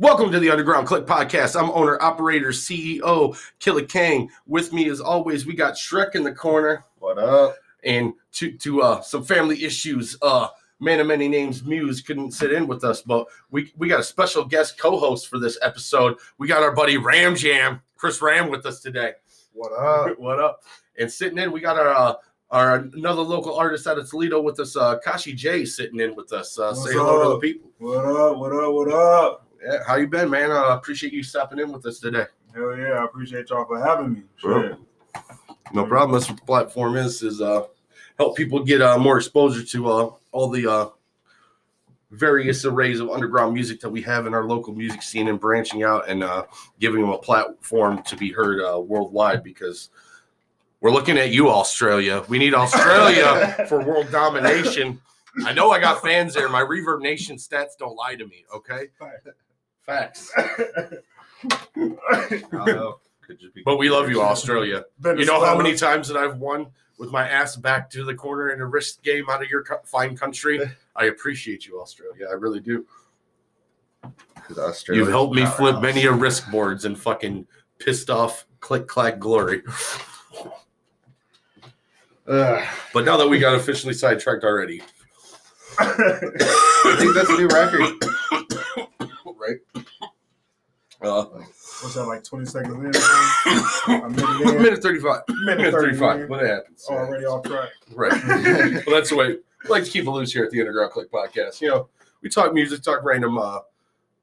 Welcome to the Underground Click Podcast. I'm owner, operator, CEO, Killer Kang. With me, as always, we got Shrek in the corner. What up? And to to uh, some family issues, uh, man of many names, Muse couldn't sit in with us, but we we got a special guest co-host for this episode. We got our buddy Ram Jam, Chris Ram, with us today. What up? what up? And sitting in, we got our uh, our another local artist out of Toledo with us, uh, Kashi J, sitting in with us. Uh, say hello to the people. What up? What up? What up? Yeah, how you been, man? Uh, appreciate you stopping in with us today. Hell yeah! I appreciate y'all for having me. Sure. No problem. That's what the platform is, is uh help people get uh more exposure to uh all the uh various arrays of underground music that we have in our local music scene and branching out and uh giving them a platform to be heard uh worldwide because we're looking at you, Australia. We need Australia for world domination. I know I got fans there. My ReverbNation stats don't lie to me, okay? Facts. Could just be But we love you, Australia. You know how many times that I've won with my ass back to the corner in a Risk game out of your fine country? I appreciate you, Australia. I really do. You've helped me flip powerhouse. many a risk boards and fucking pissed off click clack glory. Ugh. But now that we got officially sidetracked already, I think that's a new record. Uh, What's that like? Twenty seconds in? A minute in? minute 35. Minute Minute 35. in. What happens? Already off track. Right. well, that's the way we like to keep it loose here at the Underground Click Podcast. You know, we talk music, talk random uh,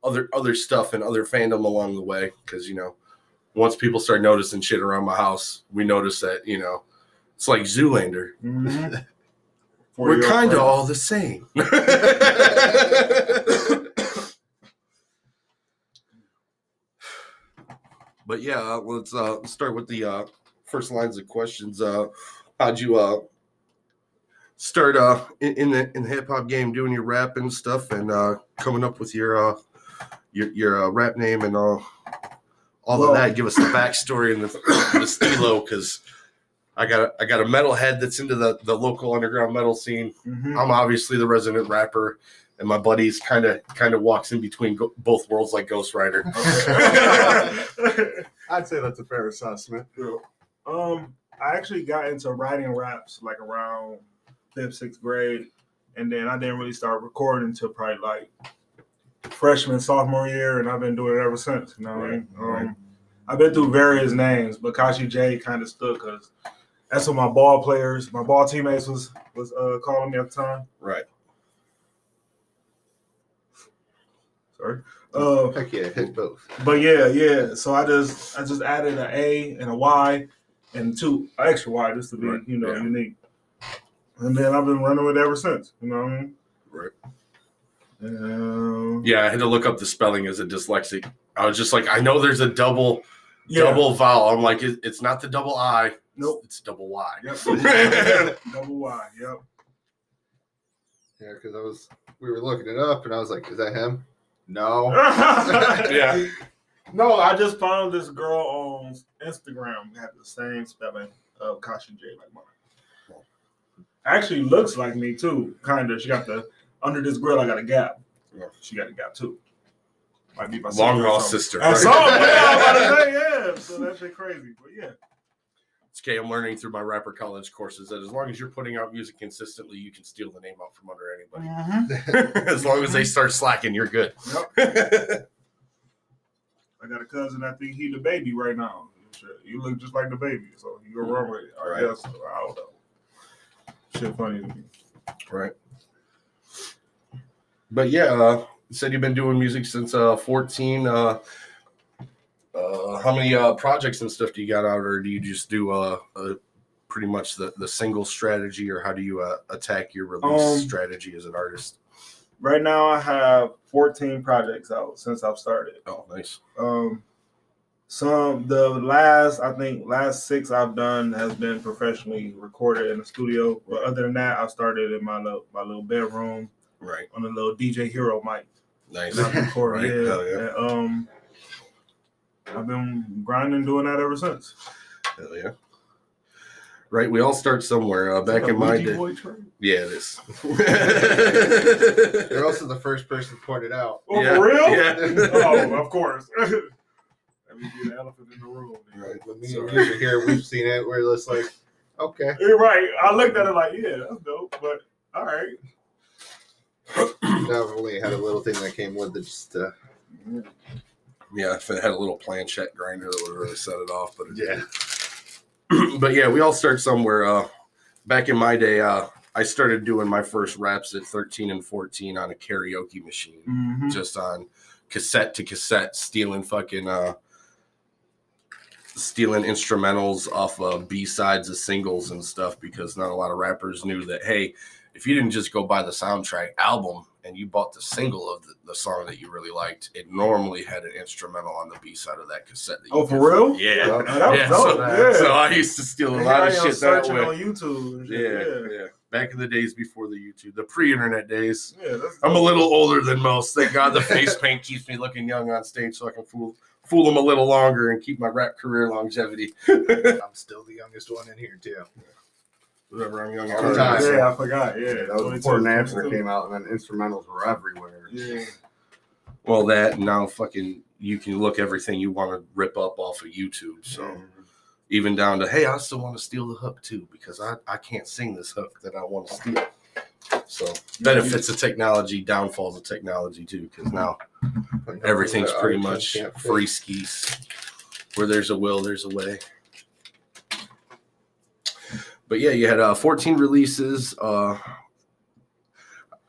other other stuff and other fandom along the way. Because you know, once people start noticing shit around my house, we notice that you know, it's like Zoolander. Mm-hmm. We're kind of all the same. but yeah, uh, let's uh, start with the uh, first lines of questions. Uh, how'd you uh, start uh, in, in the in the hip hop game, doing your rap and stuff, and uh, coming up with your uh, your your uh, rap name and all all Well- of that? Give us the backstory and the, the stilo, because. I got a, I got a metalhead that's into the, the local underground metal scene. Mhm. I'm obviously the resident rapper, and my buddies kind of kind of walks in between go- both worlds like Ghost Rider. I'd say that's a fair assessment. um, I actually got into writing raps like around fifth, sixth grade, and then I didn't really start recording until probably like freshman, sophomore year, and I've been doing it ever since. You know, what I mean? Right, um, I've been through various names, but Kashi J kind of stuck because that's what my ball players, my ball teammates was was uh, calling me at the time. Right. Sorry. Uh, Heck yeah, hit both. But yeah, yeah. So I just I just added an A and a Y and two extra Y just to be Right, you know yeah. unique. And then I've been running with it ever since. You know what I mean? Right. Um, Yeah, I had to look up the spelling as a dyslexic. I was just like, I know there's a double yeah. double vowel. I'm like, it, it's not the double I. Nope. It's double Y. Yep. Double Y. Yep. Yeah, because I was we were looking it up and I was like, is that him? No. Yeah. No, I just found this girl on Instagram that had the same spelling of Kashi J like mine. Actually looks like me too, kind of. She got the under this grill. I got a gap. Yeah. She got a gap too. Might be my Long sister or lost something. sister. That's right? all. Yeah, I'm about to say yeah. So that shit crazy, but yeah. It's okay. I'm learning through my rapper college courses that as long as you're putting out music consistently, you can steal the name out from under anybody. as long as they start slacking, you're good. Yep. I got a cousin. I think he the baby right now. You look just like the baby, so you go wrong with it. I Right. guess. So I don't know. Shit, funny to me. Right. But yeah, uh, you said you've been doing music since uh, 14. Uh, uh, how many uh, projects and stuff do you got out, or do you just do uh, uh, pretty much the, the single strategy, or how do you uh, attack your release Um, strategy as an artist? Right now, I have 14 projects out since I've started. Oh, nice. Um, some the last I think last six I've done has been professionally recorded in the studio. But other than that, I started in my little my little bedroom Right. on a little DJ Hero mic. Nice. And I've recorded, Right. yeah. Yeah. And, um, I've been grinding, doing that ever since. Hell yeah. right? We all start somewhere. Uh, back in my day, Boy yeah, it is. You're also the first person to point it out. Oh, Yeah, for real? yeah. oh, of course. Let me be the elephant in the room. Right. When me So- and you are here, we've seen it. We're just like, okay. You're right. I looked at it like, yeah, that's dope, but all right. I've had a little thing that came with it just uh, yeah, if it had a little planchette grinder, that would have really set it off. But it Yeah. but yeah, we all start somewhere. Uh, back in my day, uh, I started doing my first raps at 13 and 14 on a karaoke machine. Mm-hmm. just on cassette to cassette, stealing fucking uh stealing instrumentals off of B sides of singles and stuff because not a lot of rappers knew that hey, if you didn't just go buy the soundtrack album and you bought the single of the, the song that you really liked, it normally had an instrumental on the B side of that cassette. That you Oh, for real? Yeah. That was Yeah, so- yeah. So I used to steal a lot here of shit that searching way. on YouTube. and shit. Yeah, yeah. Back in the days before the YouTube, the pre-internet days. Yeah, yeah that's I'm a little older than most. Thank God the face paint keeps me looking young on stage, so I can fool fool them a little longer and keep my rap career longevity. I'm still the youngest one in here too. Whatever I'm young. All the time. Yeah, I forgot. Yeah, that was 22, before Napster came out, and then instrumentals were everywhere. Yeah. Well, that now fucking you can look everything you want to rip up off of YouTube. So even down to hey, I still want to steal the hook too because I I can't sing this hook that I want to steal. So benefits of technology, downfalls of technology too, because now everything's pretty much team can't fit. free skis. Where there's a will, there's a way. But yeah, you had uh, 14 releases. Uh,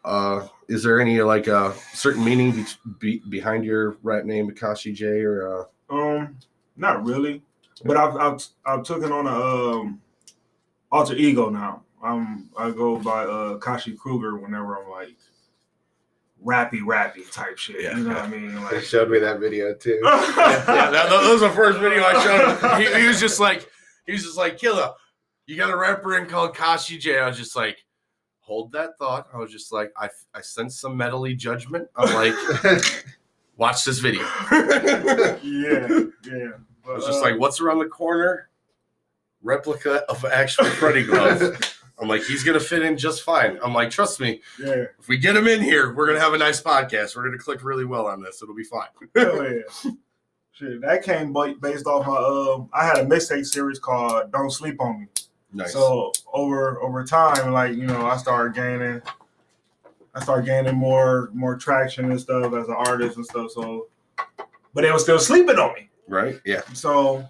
uh, is there any like uh, certain meaning be- be- behind your rap name, Akashi J, or uh, Um, not really, but I've I've I've taken on a um alter ego now. I'm I go by uh Kashi Kruger whenever I'm like rappy rappy type shit. Yeah, you know yeah. what I mean? They showed me that video too. yeah, that, that was the first video I showed him. He, he was just like, he was just like, Killa, you got a rapper in called Kashi J. I was just like, hold that thought. I was just like, I, I sense some metally judgment. I'm like, watch this video. Yeah, yeah. But, was just uh, like, what's around the corner? Replica of actual Freddy glove. I'm like, he's gonna fit in just fine. I'm like, trust me, yeah, if we get him in here, we're gonna have a nice podcast. We're gonna click really well on this. It'll be fine. hell yeah. Shit, that came based off my um. I had a mixtape series called "Don't Sleep on Me." Nice. So over over time, like you know, I started gaining, I started gaining more more traction and stuff as an artist and stuff. So, but they were still sleeping on me. right? Yeah. So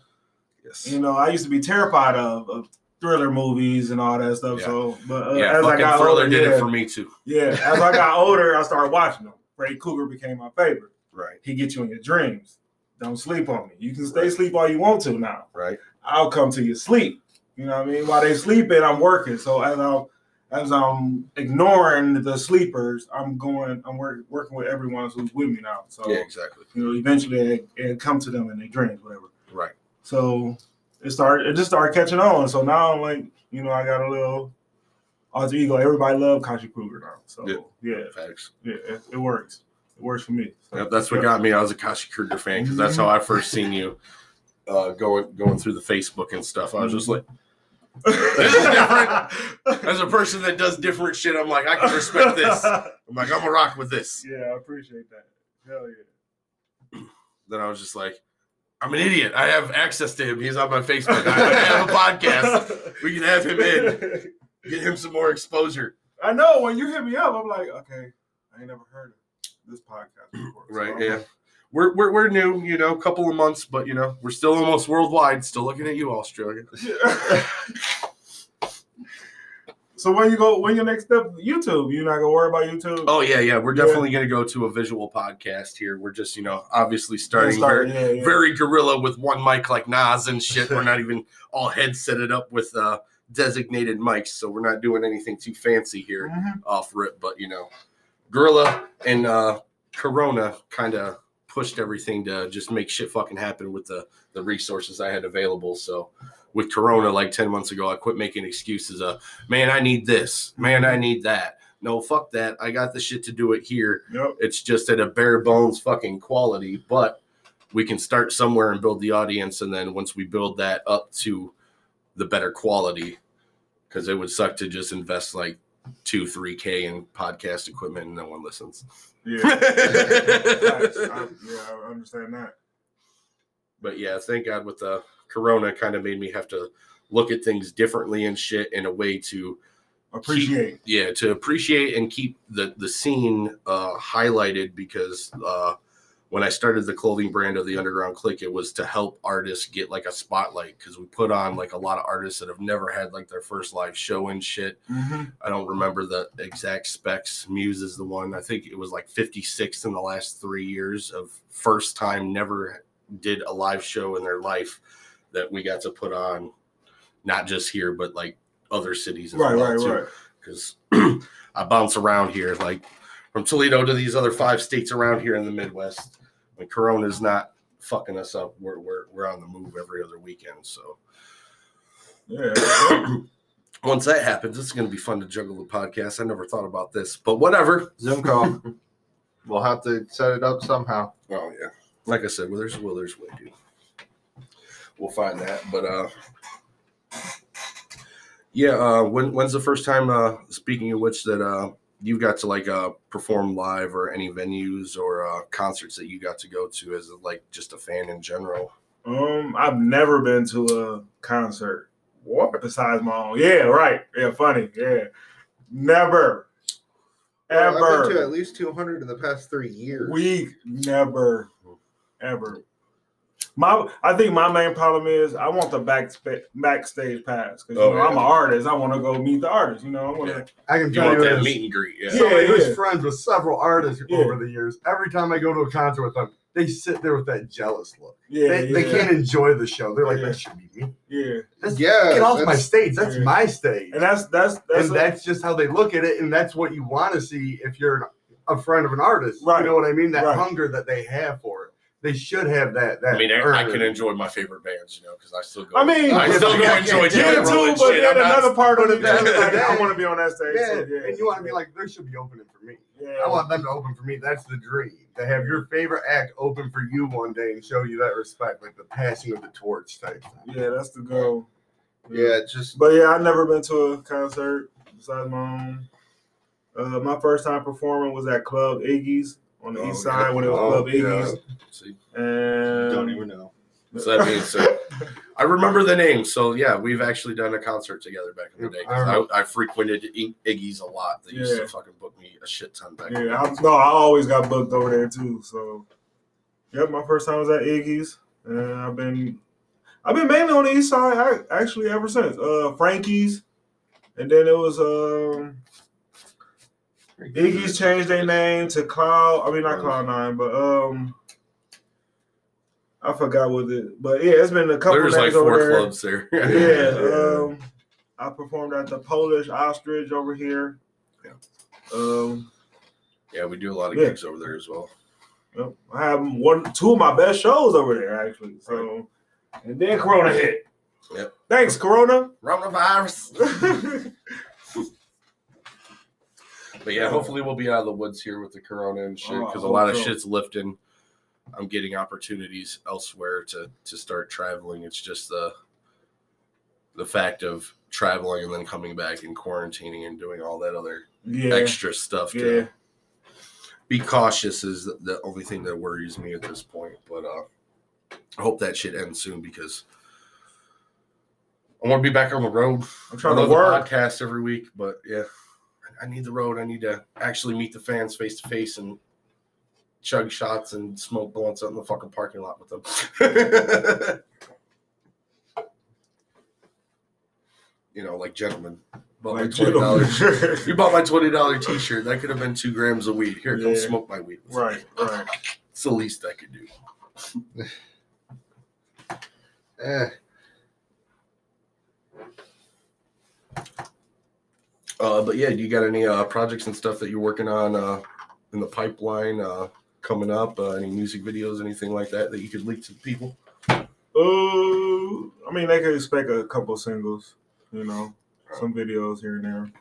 Yes. you know, I used to be terrified of, of thriller movies and all that stuff. Yeah. So, but uh, yeah, as I got Thriller older, did yeah, it for me too. yeah, as I got older, I started watching them. Freddy Krueger became my favorite. Right, He gets you in your dreams. Don't sleep on me. You can stay Right. asleep all you want to now. right. I'll come to your sleep. You know what I mean? While they sleeping, I'm working. So as I'm as I'm ignoring the sleepers, I'm going. I'm work, working with everyone who's with me now. So Yeah, exactly. you know, eventually it, it come to them and they dreams, whatever. Right. So it started. It just started catching on. So now I'm like, you know, I got a little alter ego. Everybody love Kashi Kruger now. So Yeah. yeah, Facts. yeah, it, it works. It works for me. So, Yep, that's what got me. I was a Kashi Kruger fan because that's how I first seen you uh, going going through the Facebook and stuff. I was just like, This is different. As a person that does different shit, I'm like, I can respect this. I'm like, I'm gonna rock with this. Yeah, I appreciate that. Hell yeah. Then I was just like, I'm an idiot. I have access to him. He's on my Facebook. I I have a podcast. We can have him in. Get him some more exposure. I know when you hit me up, I'm like, okay, I ain't never heard of this podcast before. So Right? I'm Yeah. like, We're, we're, we're new, you know, a couple of months, but you know, we're still almost worldwide. Still looking at you, Australia. so when you go, when your next step, YouTube, you're not gonna worry about YouTube. Oh yeah, yeah. We're Yeah. definitely gonna go to a visual podcast here. We're just, you know, obviously starting Start- very, yeah, yeah. very guerrilla with one mic like Nas and shit. We're not even all headsetted up with uh designated mics, so we're not doing anything too fancy here Mhm. off rip. But you know, Gorilla and uh Corona kind of pushed everything to just make shit fucking happen with the the resources I had available. So with Corona, like ten months ago, I quit making excuses. Uh, man, I need this. Man, I need that. No, fuck that. I got the shit to do it here. Yep. It's just at a bare bones fucking quality, but we can start somewhere and build the audience. And then once we build that up to the better quality because it would suck to just invest like two, three K in podcast equipment and no one listens. Yeah. I, yeah, I understand that. but yeah, thank God with the corona kind of made me have to look at things differently and shit in a way to Appreciate. yeah to appreciate and keep the the scene uh highlighted because uh when I started the clothing brand of the Underground Click, it was to help artists get like a spotlight because we put on like a lot of artists that have never had like their first live show and shit. Mhm. I don't remember the exact specs. Muse is the one. I think it was like 56 in the last three years of first time never did a live show in their life that we got to put on, not just here, but like other cities as Right, well right, too. right. Because I bounce around here, like from Toledo to these other five states around here in the Midwest. When Corona's not fucking us up, we're we're we're on the move every other weekend. So Yeah. once that happens, it's going to be fun to juggle the podcast. I never thought about this, but whatever. Zoom call. we'll have to set it up somehow. Oh yeah, like I said, well, there's will, there's way, dude. We'll find that, but uh, yeah. Uh, when when's the first time? Uh, speaking of which, that uh, you got to like uh perform live or any venues or uh concerts that you got to go to as like just a fan in general. Um, I've never been to a concert. What besides my own? Yeah, right. Yeah, funny. Yeah, never, Well, ever. I've been to at least 200 in the past three years. We never, ever. My, I think my main problem is I want the back backstage pass because you Oh, know I'm an artist. I want to go meet the artist. You know, I want to. I can You tell want you that as meet and greet? Yeah. Yeah. somebody who's friends with several artists Yeah. over the years. Every time I go to a concert with them, they sit there with that jealous look. Yeah, they, yeah, they can't enjoy the show. They're like, Yeah. that should be me. yeah, That's, Yeah, get off my stage. That's yeah. my stage. and that's that's that's, and that's just how they look at it, and that's what you want to see if you're a friend of an artist. Right. You know what I mean? That Right. hunger that they have for it. They should have that. that I mean, I, I can enjoy my favorite bands, you know, because I still go. I mean, I still go enjoy yeah, Dave yeah, too. But shit. then I'm not- another part of it at the end is of the like, I want to be on that stage. Yeah, so, yeah, and you want to be like, they should be opening for me. yeah. I want them to open for me. That's the dream. To have your favorite act open for you one day and show you that respect, like the passing of the torch type. thing. Yeah, that's the goal. Yeah, just But yeah, I've never been to a concert besides my own. Uh, my first time performing was at Club Iggy's on the Oh, east side when it was Oh, Club yeah. Iggy's. See, And don't even know. so that means so. I remember the name. So yeah, we've actually done a concert together back in the day. 'cause I. I, I frequented I- Iggy's a lot. They used Yeah. to fucking book me a shit ton back. yeah. I, no, I always got booked over there too. So, yep, my first time was at Iggy's, and I've been, I've been mainly on the east side ac- actually ever since. Uh, Frankie's, and then it was um, Iggy's changed their name to Cloud. I mean, not Cloud Nine, but um, I forgot what it. But yeah, it's been a couple There's like four there. clubs there. Yeah, um, I performed at the Polish Ostrich over here. Yeah. Um, yeah, we do a lot of Yeah. gigs over there as well. Yep. I have one, two of my best shows over there actually. So, and then Corona hit. Yep. Thanks, Corona. Coronavirus. But yeah, hopefully we'll be out of the woods here with the corona and shit Oh, because a hope lot of so. shit's lifting. I'm getting opportunities elsewhere to to start traveling. It's just the the fact of traveling and then coming back and quarantining and doing all that other Yeah. extra stuff Yeah. to be cautious is the, only thing that worries me at this point. But uh I hope that shit ends soon because I want to be back on the road. I'm trying to work. the podcast every week, but yeah, I need the road. I need to actually meet the fans face to face and chug shots and smoke blunts out in the fucking parking lot with them. you know, like gentlemen. Bought my twenty dollars. You bought my twenty dollar t shirt. That could have been two grams of weed. Here, come smoke my weed. right, right. It's the least I could do. Eh, Uh, but yeah, do you got any uh, projects and stuff that you're working on uh, in the pipeline uh, coming up? Uh, any music videos, anything like that that you could leak to people? Uh, I mean, they could expect a couple singles, you know, some videos here and there.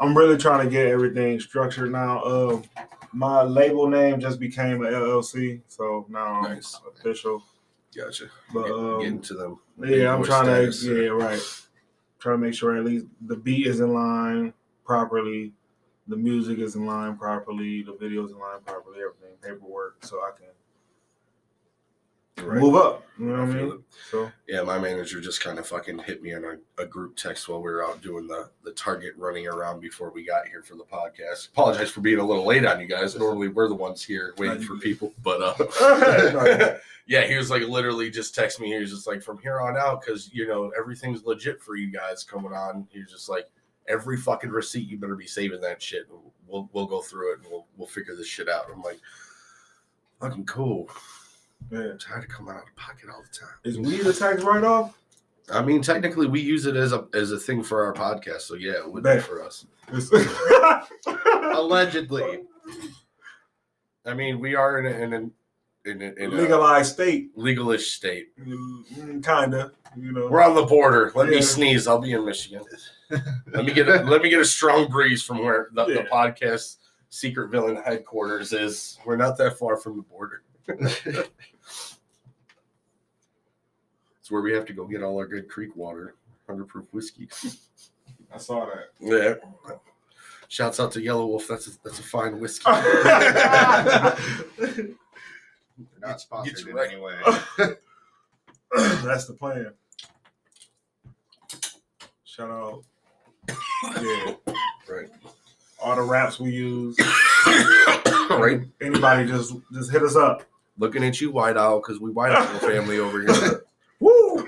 I'm really trying to get everything structured now. My label name just became a LLC, so now Nice. I'm official. Gotcha. But Get, um, get into them. yeah, I'm trying status. to. Yeah, right. Try to make sure at least the beat is in line properly, the music is in line properly, the video's in line properly, everything, paperwork, so I can Right. move up. You know what I mean? it. So Yeah, my manager just kind of fucking hit me on a, a group text while we were out doing the, the target running around before we got here for the podcast. Apologize for being a little late on you guys. Normally we're the ones here waiting for people, but uh yeah, he was like literally just text me. He was just like from here on out because you know everything's legit for you guys coming on. He was just like every fucking receipt you better be saving that shit. We'll we'll go through it and we'll we'll figure this shit out. I'm like fucking cool. Yeah. I'm tired of coming out of pocket all the time. Is weed a tax write off? I mean, technically, we use it as a as a thing for our podcast. So yeah, it would be for us. Allegedly. I mean, we are in a, in an in, a, in a legalized state, legalish state. mm, kinda. You know, We're on the border. Let me sneeze. I'll be in Michigan. Let me get a, let me get a strong breeze from where the, the podcast secret villain headquarters is. We're not that far from the border. It's where we have to go get all our good creek water, hundred proof whiskey. I saw that. Yeah. Shouts out to Yellow Wolf. That's a, that's a fine whiskey. They're not sponsored get you in right. any. That's the plan. Shout out. Yeah. Right. All the raps we use. right. Anybody just just hit us up. Looking at you, White Owl, because we White Owl family over here. Woo!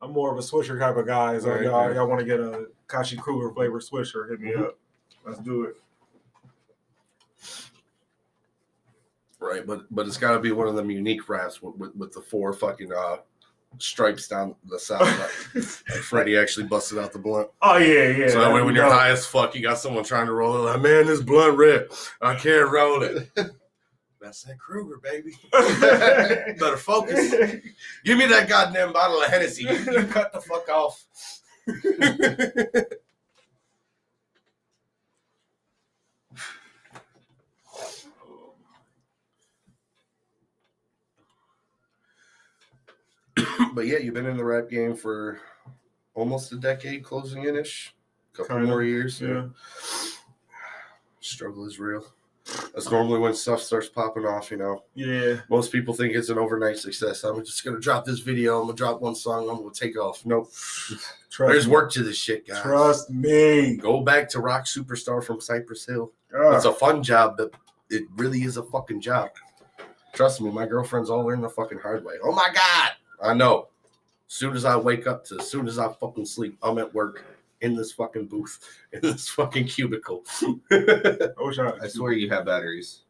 I'm more of a swisher type of guy. So Right, y'all, right. y'all want to get a Kashi Kruger flavor swisher, hit me Mhm. up. Let's do it. Right, but but it's got to be one of them unique wraps with, with, with the four fucking uh, stripes down the side. like Freddie actually busted out the blunt. Oh yeah, yeah. so that way, when you you're high as fuck, you got someone trying to roll it. Like, man, this blunt red. I can't roll it. That's that Kruger, baby. Better focus. Give me that goddamn bottle of Hennessy. You, you cut the fuck off. but yeah, you've been in the rap game for almost a decade, closing in ish. Couple Kinda, more years. yeah. Struggle is real. That's normally when stuff starts popping off, you know. yeah. Most people think it's an overnight success. I'm just gonna drop this video, I'm gonna drop one song, I'm gonna take off. Nope. Trust There's me. work to this shit, guys. Trust me. Go back to Rock Superstar from Cypress Hill. Ah, It's a fun job, but it really is a fucking job. Trust me, my girlfriend's all learned the fucking hard way. Oh my god. I know. As soon as I wake up to as soon as I fucking sleep, I'm at work in this fucking booth, in this fucking cubicle. I wish I, I swear you have batteries.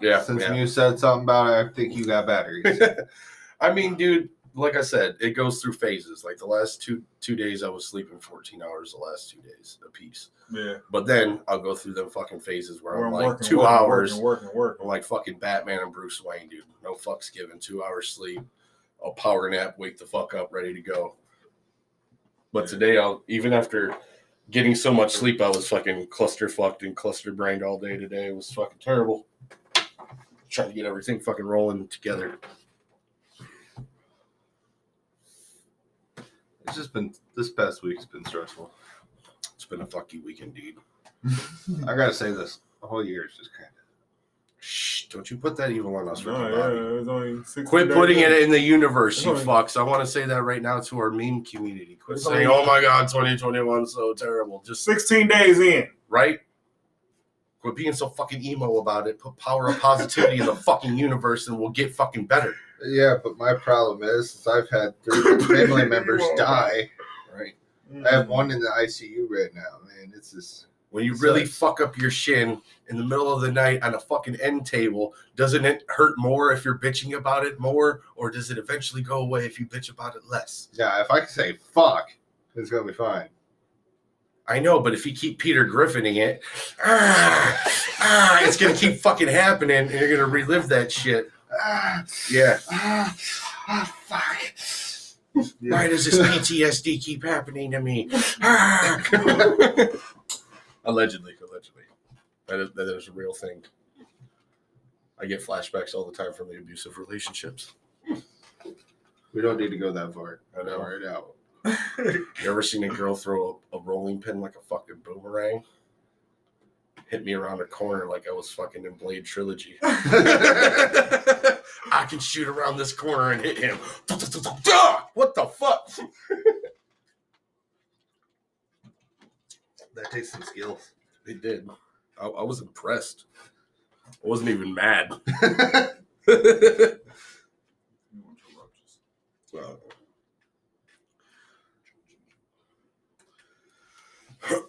yeah. Since yeah. you said something about it, I think you got batteries. I mean, dude, like I said, it goes through phases. Like the last two two days, I was sleeping 14 hours. The last two days, a piece. yeah. But then I'll go through them fucking phases where Where I'm I'm like working, two working, hours. working, working, working. Like fucking Batman and Bruce Wayne, dude. No fucks given. Two hours sleep. I'll power nap, wake the fuck up, ready to go. But today, I'll even after getting so much sleep, I was fucking cluster fucked and cluster brained all day today. It was fucking terrible. Trying to get everything fucking rolling together. it's just been this past week's been stressful. It's been a fucky week indeed. I gotta say this, the whole year is just kind of. Shh, don't you put that evil on us, Ricky No, Bobby. yeah, it only Quit putting in. it in the universe, you It's only- fucks. I want to say that right now to our meme community. Quit It's saying, only- "Oh my God, 2021 so terrible." Just 16 days in. right? Quit being so fucking emo about it. Put power of positivity in the fucking universe, and we'll get fucking better. Yeah, but my problem is, is I've had three family members die. Right? I have one in the ICU right now, man. It's just When you really fuck up your shin in the middle of the night on a fucking end table, doesn't it hurt more if you're bitching about it more, or does it eventually go away if you bitch about it less? yeah. If I can say fuck, it's gonna be fine. I know, but if you keep Peter Griffining it, ah, ah, it's gonna keep fucking happening, and you're gonna relive that shit. Ah, Yeah. ah, ah, fuck. Why does this PTSD keep happening to me? Allegedly, allegedly, that is that is a real thing. I get flashbacks all the time from the abusive relationships. We don't need to go that far. I know. Right out. You ever seen a girl throw a, a rolling pin like a fucking boomerang? Hit me around a corner like I was fucking in Blade Trilogy. I can shoot around this corner and hit him. What the fuck? That takes some skills. They did. I, I was impressed. I wasn't even mad.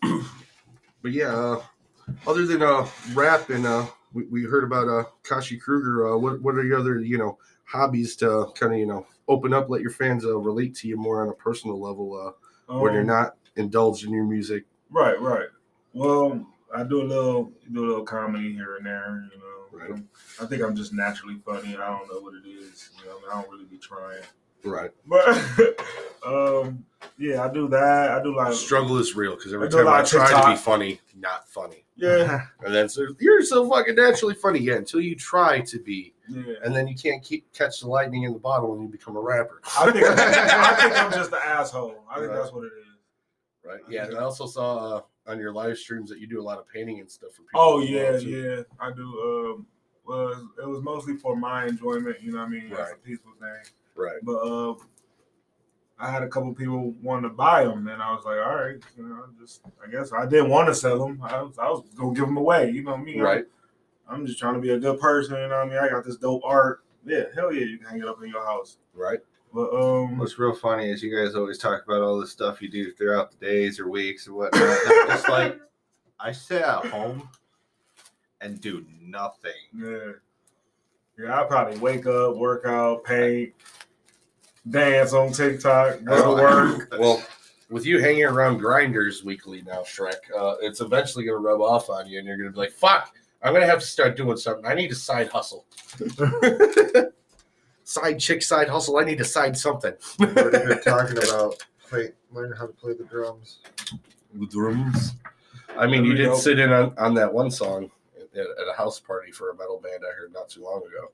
But yeah, uh, other than uh, rap and uh, we, we heard about uh, Kashi Kruger. Uh, what what are your other you know hobbies to kind of you know open up, let your fans uh, relate to you more on a personal level uh, when you're Um, not indulged in your music? Right, right. Well, I do a little do a little comedy here and there, you know. Right. I think I'm just naturally funny. I don't know what it is. You know, I don't really be trying. Right. But um yeah, I do that. I do like Struggle is real because every I time I try to be funny, not funny. Yeah, And then so you're so fucking naturally funny, yeah. Until you try to be, yeah. and then you can't keep catch the lightning in the bottle and you become a rapper. I think I think I'm just an asshole. I think Right. that's what it is. Right. Yeah. And I also saw uh, on your live streams that you do a lot of painting and stuff for people. Oh yeah, yeah. I do um well it was mostly for my enjoyment, you know what I mean? It's a Right. peaceful thing. Right. But uh, I had a couple people wanting to buy them, and I was like, all right, you know, just I guess I didn't want to sell them. I was, I was gonna give them away. You know me, I'm- Right. I'm, just trying to be a good person. You know what I mean? I got this dope art. Yeah, hell yeah, you can hang it up in your house. Right. But um, What's real funny is you guys always talk about all the stuff you do throughout the days or weeks or whatnot. it's like I sit at home and do nothing. yeah, yeah, I probably wake up, work out, paint, dance on TikTok, go Oh, to work. Well, with you hanging around grinders weekly now, Shrek, uh, it's eventually going to rub off on you, and you're going to be like, "Fuck, I'm going to have to start doing something. I need a side hustle, side chick, side hustle. I need to side something." We're here talking about play, learning how to play the drums. The drums. I mean, There you did go. sit in on, on that one song at, at a house party for a metal band I heard not too long ago.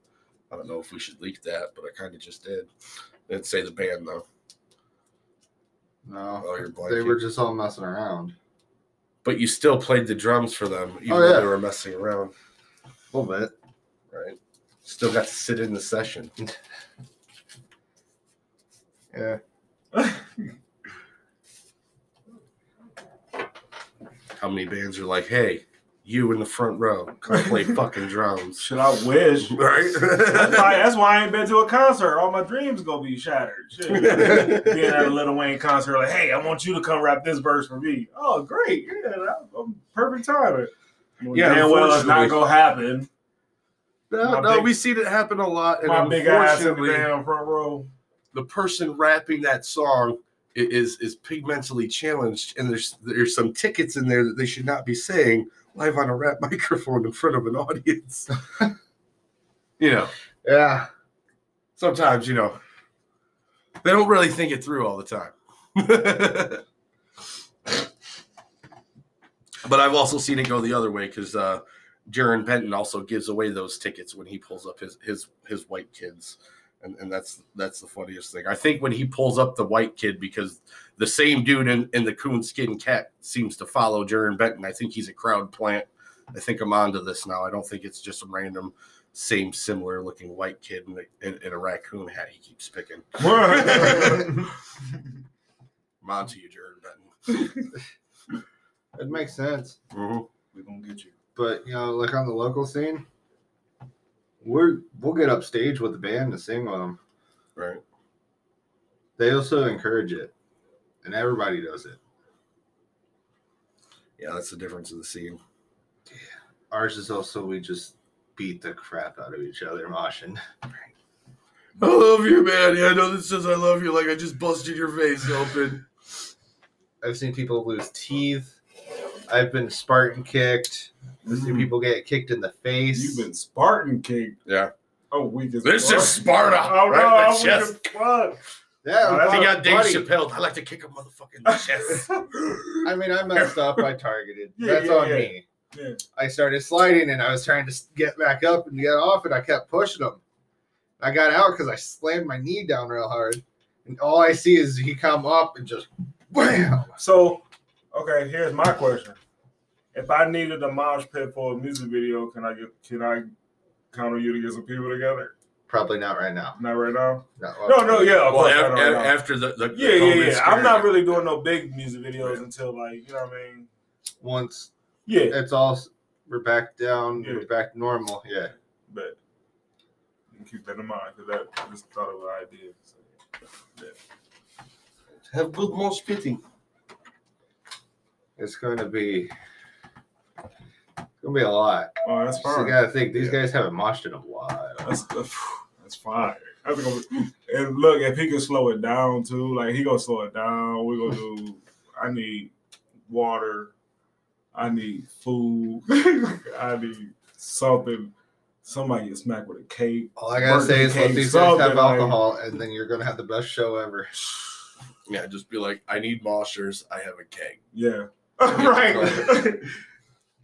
I don't know if we should leak that, but I kind of just did. Didn't say the band though. No, Oh, you're they were just all messing around. But you still played the drums for them, even Oh, though they were messing around, A little bit. right? Still got to sit in the session. Yeah. How many bands are like, "Hey, you in the front row, come play fucking drums," Should I wish? right? That's why, that's why I ain't been to a concert. All my dreams gonna be shattered. Shit. Being at a Lil Wayne concert, like, hey, I want you to come rap this verse for me. Oh, great, yeah, that, um, perfect timing. Well, Yeah, damn well it's not gonna happen. No, My no, big- we've seen it happen a lot, and My big ass in the damn front row. the person rapping that song is is pigmentally challenged, and there's there's some tickets in there that they should not be saying live on a rap microphone in front of an audience. you know, Yeah. sometimes you know they don't really think it through all the time. but I've also seen it go the other way because uh, Jarren Benton also gives away those tickets when he pulls up his his his white kids, and and that's that's the funniest thing. I think when he pulls up the white kid because the same dude in, in the coon skin cat seems to follow Jarren Benton. I think he's a crowd plant. I think I'm onto this now. I don't think it's just a random same similar looking white kid in a, in, in a raccoon hat he keeps picking. I'm onto you, Jarren Benton. It makes sense. Mhm. we gonna get you. But you know, like on the local scene, we're we'll get up stage with the band to sing with them. Right. They also encourage it, and everybody does it. Yeah, that's the difference of the scene. Yeah. Ours is also we just beat the crap out of each other, moshing. I love you, man. Yeah, I know this says I love you like I just busted your face open. I've seen people lose teeth. I've been Spartan kicked. I've seen Mm. people get kicked in the face. You've been Spartan kicked. Yeah. Oh, we as This fuck. is Sparta. Oh no, right in I'm the weak chest. fuck. yeah, Oh, that's He got Dave. Chappelle. I like to kick a motherfucker in the chest. I mean, I messed up. I targeted. Yeah, That's yeah, on yeah. me. Yeah. I started sliding and I was trying to get back up and get off, and I kept pushing him. I got out because I slammed my knee down real hard, And all I see is he come up and just bam. So, okay, here's my question: If I needed a mosh pit for a music video, can I get? Can I count on you to get some people together? Probably not right now. Not right now. No, No, no, yeah, of Well, course, af- right after the, the the Yeah, yeah, COVID yeah. I'm not really doing no big music videos until like you know what I mean. Once Yeah, it's all we're back down, Yeah. we're back to normal. Yeah. but keep that in mind because that I just thought of an idea. So, yeah. have good mosh pitting. It's going to be going to be a lot. Oh, that's So you got to think these Yeah. guys haven't moshed in a while. That's uh, that's fine. I think I'm- and look, if he can slow it down too, like he gonna slow it down. We're gonna do. I need water. I need food. I need something. Somebody get smacked with a cake. All I gotta say is let these guys have something like- alcohol, and then you're gonna have the best show ever. Yeah, just be like, I need moshers. I have a keg. Yeah. right.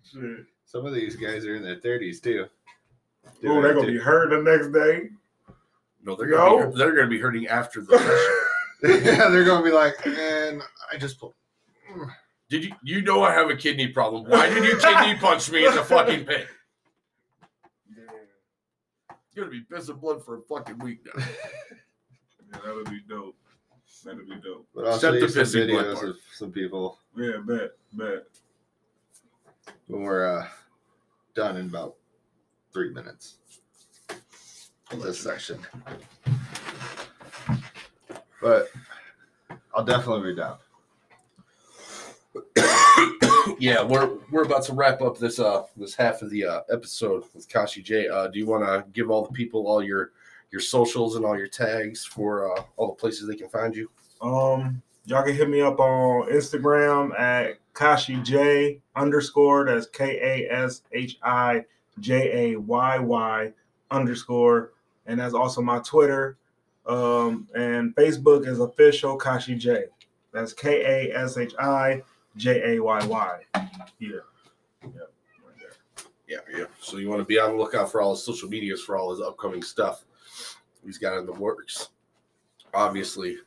Shit. Some of these guys are in their thirties too. Oh, they're gonna be hurt the next day. No, they're gonna No. be, they're gonna be hurting after the session. yeah, they're gonna be like, man, I just pulled. Did you you know I have a kidney problem? Why did you kidney punch me in the fucking pit? Yeah, You're gonna be pissing blood for a fucking week now. yeah that would be dope. That'd be dope. But I'll Except show the some pissing blood videos part. of some people Yeah, bet, bet. When we're uh, done in about three minutes. of This section, but I'll definitely be down. yeah, we're we're about to wrap up this uh this half of the uh, episode with Kashi J. Uh, do you want to give all the people all your your socials and all your tags for uh, all the places they can find you? Um, y'all can hit me up on Instagram at Kashi J underscore. That's K A S H I J A Y Y underscore, and that's also my Twitter. Um, and Facebook is official Kashi J. That's K A S H I J A Y Y. Yeah. Yeah. Yeah, yeah. So you want to be on the lookout for all his social medias for all his upcoming stuff he's got in the works. Obviously,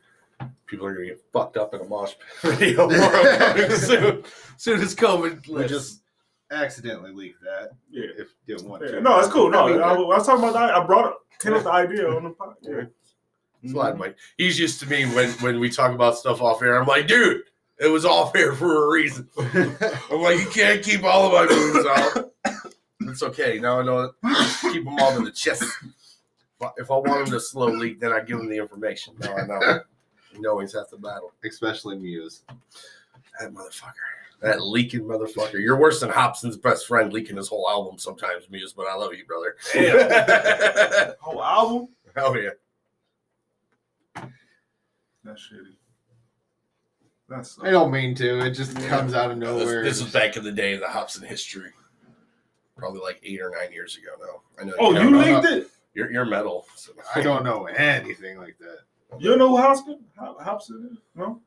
people are gonna get fucked up in a mosh pit video soon. Soon as COVID We lifts. just accidentally leaked that Yeah. if you didn't want Yeah, to. No, it's cool. No, I mean, I, I was talking about that. I brought it, came up the idea on the podcast. Yeah. Slide mm-hmm. Mike. He's used to me when when we talk about stuff off air. I'm like, dude, it was off air for a reason. I'm like, you can't keep all of my moves out. It's okay. Now I know it. Keep them all in the chest. If I- If I want them to slow leak, then I give them the information. Now I know. Knowing's half the battle. Especially Muse. That motherfucker. That leaking motherfucker. You're worse than Hopsin's best friend leaking his whole album sometimes, Muse, but I love you, brother. Damn. Whole album? Hell yeah. That's shitty. That's I don't mean to. It just Yeah. comes out of nowhere. this is back in the day of the Hopsin history. Probably like eight or nine years ago now. I know Oh, you you know. linked it? You're, you're metal. So. I don't know anything like that. You know who Hopsin? Ho- Hopsin? No?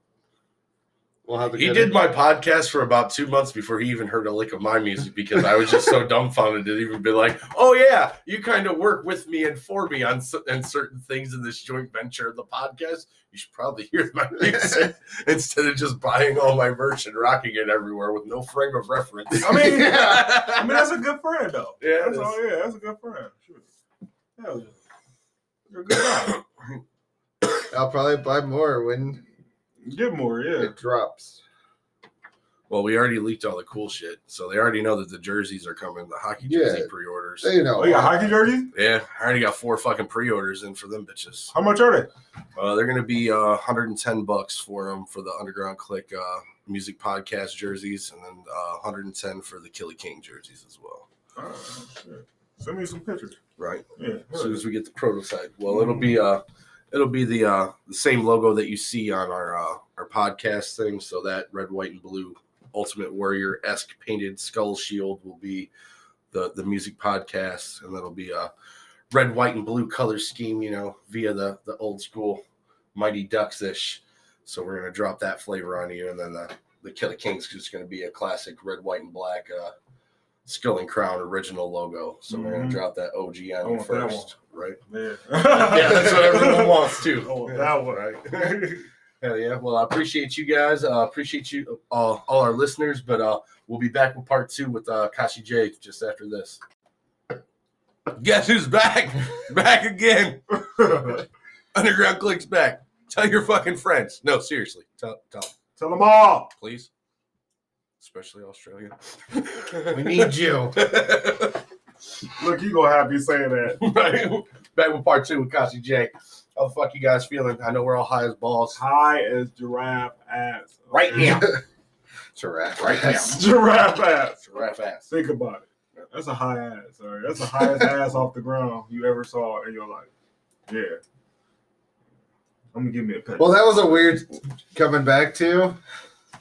We'll have to He did it. my podcast for about two months before he even heard a lick of my music because I was just so dumbfounded to even be like, "Oh yeah, you kind of work with me and for me on cer- and certain things in this joint venture of the podcast. You should probably hear my music instead of just buying all my merch and rocking it everywhere with no frame of reference." I mean, I mean that's a good friend though. Yeah, that's all. Yeah, that's a good friend. Sure. Hell yeah. You're a good guy. I'll probably buy more when Get more, yeah. it drops. Well, we already leaked all the cool shit, so they already know that the jerseys are coming. The hockey jersey Yeah. pre-orders. They know. Oh, you got hockey jerseys? yeah, I already got four fucking pre-orders in for them bitches. How much are they? Uh, they're gonna be uh, 110 bucks for them for the Underground Click uh, music podcast jerseys, and then uh, 110 for the Killy King jerseys as well. Oh, shit. Send me some pictures. Right. Yeah. As soon as we get the prototype, well, it'll be uh, it'll be the uh, the same logo that you see on our uh, our podcast thing. So that red, white, and blue Ultimate Warrior esque painted skull shield will be the the music podcast, and that'll be a red, white, and blue color scheme. You know, via the the old school Mighty Ducks ish. So we're gonna drop that flavor on you, and then the the Killer King's just gonna be a classic red, white, and black uh, Skull and Crown original logo. So we're gonna drop that OG on you first, right? Yeah, yeah, that's what everyone wants too. I want that one. Right. Hell yeah. Well, I appreciate you guys. Uh, appreciate you, uh, all our listeners. But uh, we'll be back with part two with uh, Kashi J just after this. Guess who's back? back again. Underground Clicks back. Tell your fucking friends. No, seriously. Tell, tell Tell them all. please. Especially Australia. We need you. Look, you gonna have me saying that. Back with part two with Kashi J. How the fuck you guys feeling? I know we're all high as balls. High as giraffe ass. Right now. Giraffe. Right now. giraffe ass. Giraffe ass. Think about it. That's a high ass. Sorry, that's the highest ass off the ground you ever saw in your life. Yeah. I'm gonna give me a pet. Well, that was a weird coming back to.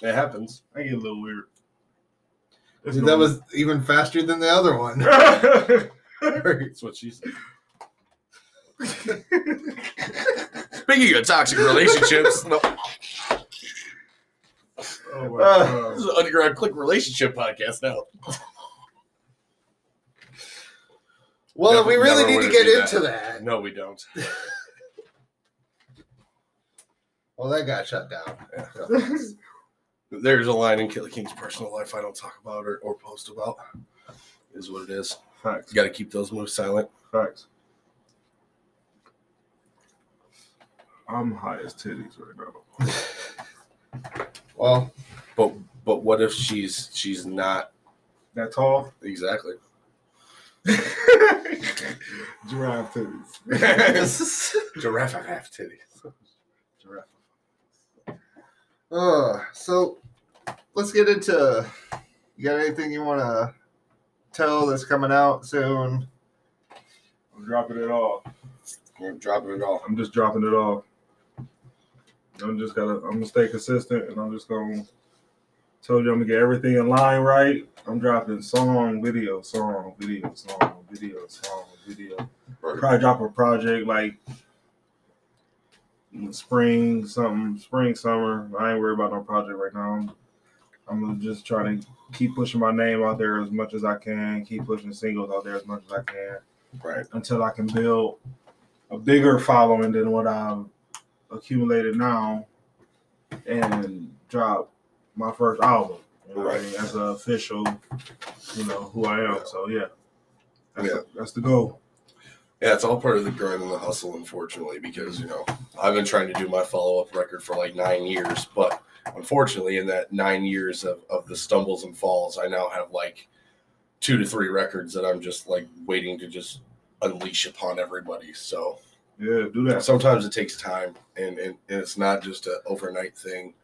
It happens. I get a little weird. It's That was even faster than the other one. That's what she said. Speaking of toxic relationships, no, oh my Uh, god. this is an underground click relationship podcast now. Well, Never- we really need wanna get into that. that. No, we don't. Well, that got shut down. There's a line in Killer King's personal life I don't talk about or, or post about. Is what it is. Facts. You got to keep those moves silent. Facts. I'm high as titties right now. Well, But but what if she's she's not That tall? exactly? Giraffe titties. Giraffe have half titties. Giraffe. uh, so let's get into. You got anything you want to tell that's coming out soon? I'm dropping it off. We're dropping it all. I'm just dropping it off. I'm just gonna I'm gonna stay consistent and I'm just gonna told you I'm gonna get everything in line right. I'm dropping song, video, song, video, song, video, song, video. Right. Probably drop a project like spring, something, spring, summer. I ain't worried about no project right now. I'm, I'm gonna just try to keep pushing my name out there as much as I can, keep pushing singles out there as much as I can Right. until I can build a bigger following than what I've accumulated now and drop my first album. You know I Right. mean? As an official, you know, who I am. So yeah. That's, Yeah. The, that's the goal. Yeah, it's all part of the grind and the hustle, unfortunately, because you know I've been trying to do my follow up record for like nine years, but unfortunately, in that nine years of, of the stumbles and falls, I now have like two to three records that I'm just like waiting to just unleash upon everybody. So Yeah, do that. sometimes it takes time, and, and, and it's not just an overnight thing.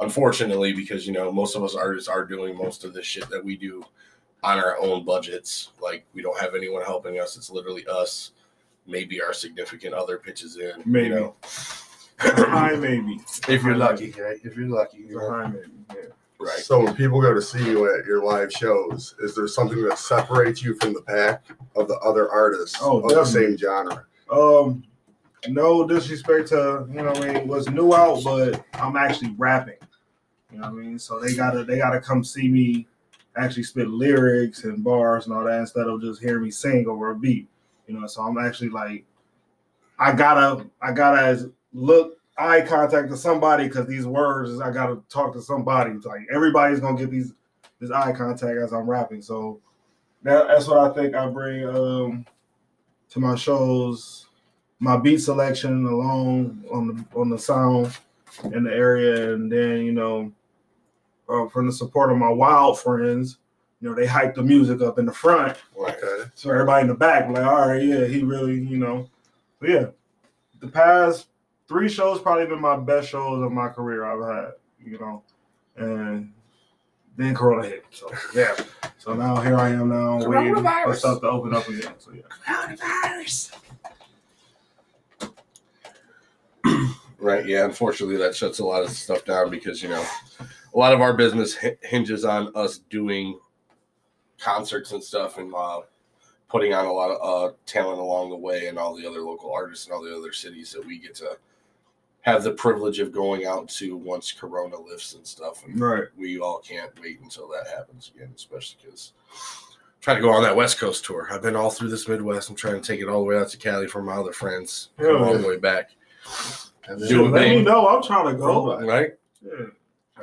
Unfortunately, because you know most of us artists are doing most of the shit that we do on our own budgets. Like we don't have anyone helping us. It's literally us. Maybe our significant other pitches in. Maybe. You know, High maybe. if you're lucky, right? If you're lucky, It's a high maybe. Yeah. right? So when people go to see you at your live shows, is there something that separates you from the pack of the other artists Oh, of the same genre? Um, no disrespect to you know what I mean what's new out, but I'm actually rapping. You know what I mean? So they gotta they gotta come see me actually spit lyrics and bars and all that instead of just hearing me sing over a beat. You know, so I'm actually like I gotta I gotta look eye contact to somebody because these words I gotta talk to somebody. It's like everybody's gonna get these this eye contact as I'm rapping. So that, that's what I think I bring um to my shows my beat selection alone on the on the sound in the area, and then you know, uh, from the support of my wild friends, you know, they hype the music up in the front, Okay. so everybody in the back like, all right, yeah, he really, you know, but yeah, the past three shows probably been my best shows of my career I've had, you know, and then Corona hit, so yeah, so now here I am now waiting for stuff to open up again, so yeah. Right. Yeah. Unfortunately, that shuts a lot of stuff down because you know a lot of our business hinges on us doing concerts and stuff and uh, putting on a lot of uh, talent along the way and all the other local artists and all the other cities that we get to have the privilege of going out to once Corona lifts and stuff. And Right. we all can't wait until that happens again, especially because trying to go on that West Coast tour. I've been all through this Midwest. I'm trying to take it all the way out to Cali for my other friends. Come all the way back. And Do then- Let me know. I'm trying to go. Right? Yeah.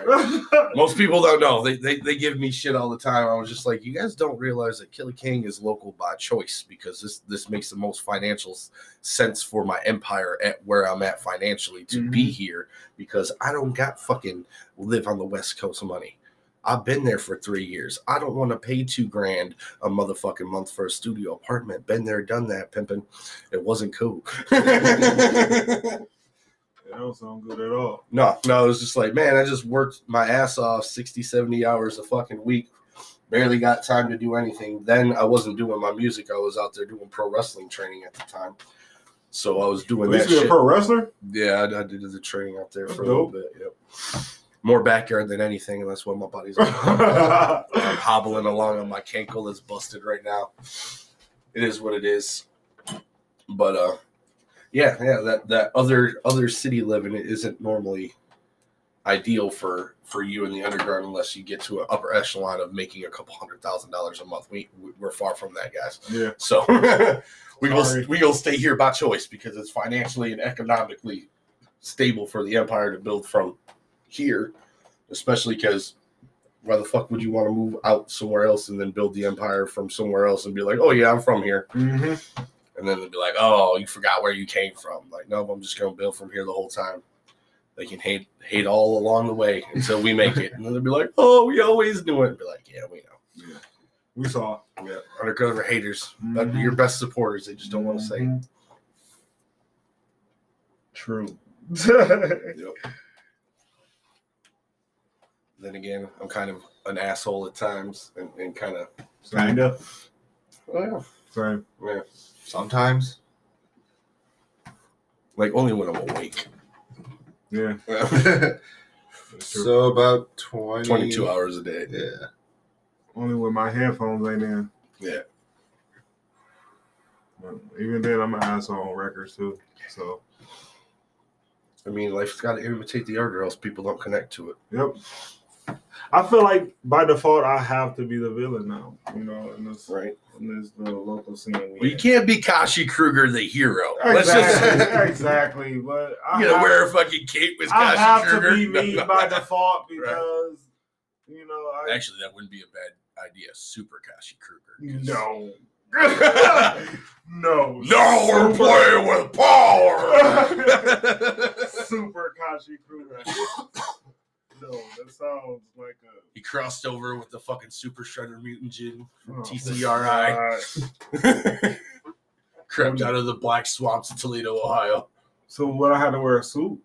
Most people don't know. They, they they give me shit all the time. I was just like, you guys don't realize that Killer King is local by choice because this this makes the most financial sense for my empire at where I'm at financially to be mm-hmm. here because I don't got fucking live on the West Coast money. I've been there for three years. I don't want to pay two grand a motherfucking month for a studio apartment. Been there, done that, pimping. It wasn't cool. That don't sound good at all. No, no, it was just like, man, I just worked my ass off 60, 70 hours a fucking week. Barely got time to do anything. Then I wasn't doing my music. I was out there doing pro wrestling training at the time. So I was doing You that used to be a shit. pro wrestler? yeah, I, I did the training out there for a Dope. little bit. Yep. More backyard than anything, and that's what my body's like. I'm hobbling along on my cankle that's busted right now. It is what it is. But uh yeah, yeah, that that other other city living isn't normally ideal for for you in the underground unless you get to an upper echelon of making a couple hundred thousand dollars a month. We we're far from that, guys. yeah. So we will we will stay here by choice because it's financially and economically stable for the empire to build from here, especially because why the fuck would you want to move out somewhere else and then build the empire from somewhere else and be like, oh yeah, I'm from here, hmm and then they'd be like, oh, you forgot where you came from. Like, no, I'm just gonna build from here the whole time. They can hate hate all along the way until we make it, and then they'll be like, oh, we always knew it. Be like, yeah, we know. We saw. Yeah, undercover haters, but Mhm. your best supporters. They just don't want to say. it. Mhm. True. Yep. Then again, I'm kind of an asshole at times and, and kind of, Kind of. oh Same. yeah, yeah. Sometimes. Like only when I'm awake. Yeah. so about 20, 22 hours a day. Yeah. Only when my headphones ain't in. Yeah. But even then, I'm an asshole on records too. So, I mean, life's got to imitate the art, or else people don't connect to it. yep. I feel like by default, I have to be the villain now. You know, in this Right. in this the local scene. we Well, you can't be Kashi Kruger, the hero. Let's just. Exactly. exactly. But I You gotta have, wear a fucking cape with I Kashi have Kruger. to be me by default Right. because you know I Actually, that wouldn't be a bad idea. Super Kashi Kruger. no. no. No, we're playing with power. Super Kashi Kruger. No, that sounds like a he crossed over with the fucking Super Shredder Mutagen from oh, TCRI. God. Crept out of the black swamps of Toledo, Ohio. So what I had to wear a suit?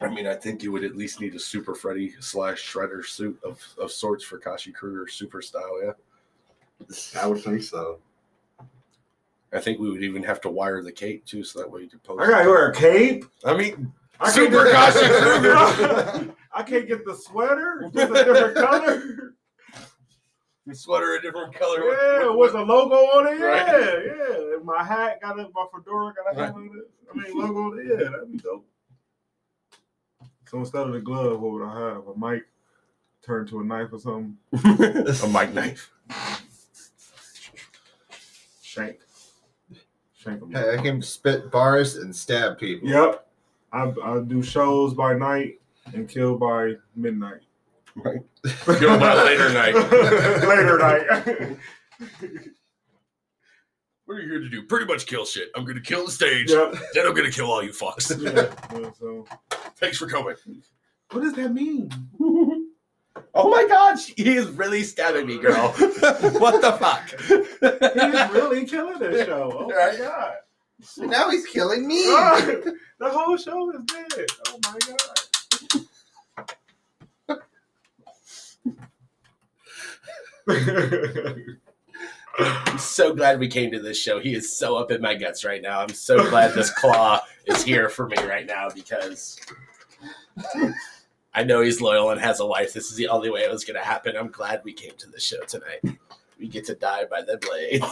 I mean, I think you would at least need a Super Freddy slash Shredder suit of, of sorts for Kashi Kruger super style, yeah. I would think so. I think we would even have to wire the cape too, so that way you could post. I gotta wear a cape. I mean, I Super Kashi the- Kruger. I can't get the sweater. Just a different color. the sweater a different color. Yeah, with a logo on it. Yeah, Right. yeah. And my hat got it. My fedora got a hat on it. I mean, logo on it. Yeah, that'd be dope. So instead of the glove, what would I have? A mic turned to a knife or something? a mic knife. Shank. Shank 'em. Hey, I can spit bars and stab people. Yep. I, I do shows by night and kill by midnight. Right. Kill by later night. later night. What are you here to do? Pretty much kill shit. I'm gonna kill the stage, yep. then I'm gonna kill all you fucks. Yeah. yeah, So, Thanks for coming. what does that mean? Oh my god, she- he is really stabbing me, girl. what the fuck? He's really killing this show. Oh my god. Now he's killing me. the whole show is dead. Oh my god. I'm so glad we came to this show. He is so up in my guts right now. I'm so glad this claw is here for me right now because I know he's loyal and has a wife. This is the only way it was going to happen. I'm glad we came to the show tonight. We get to die by the blade.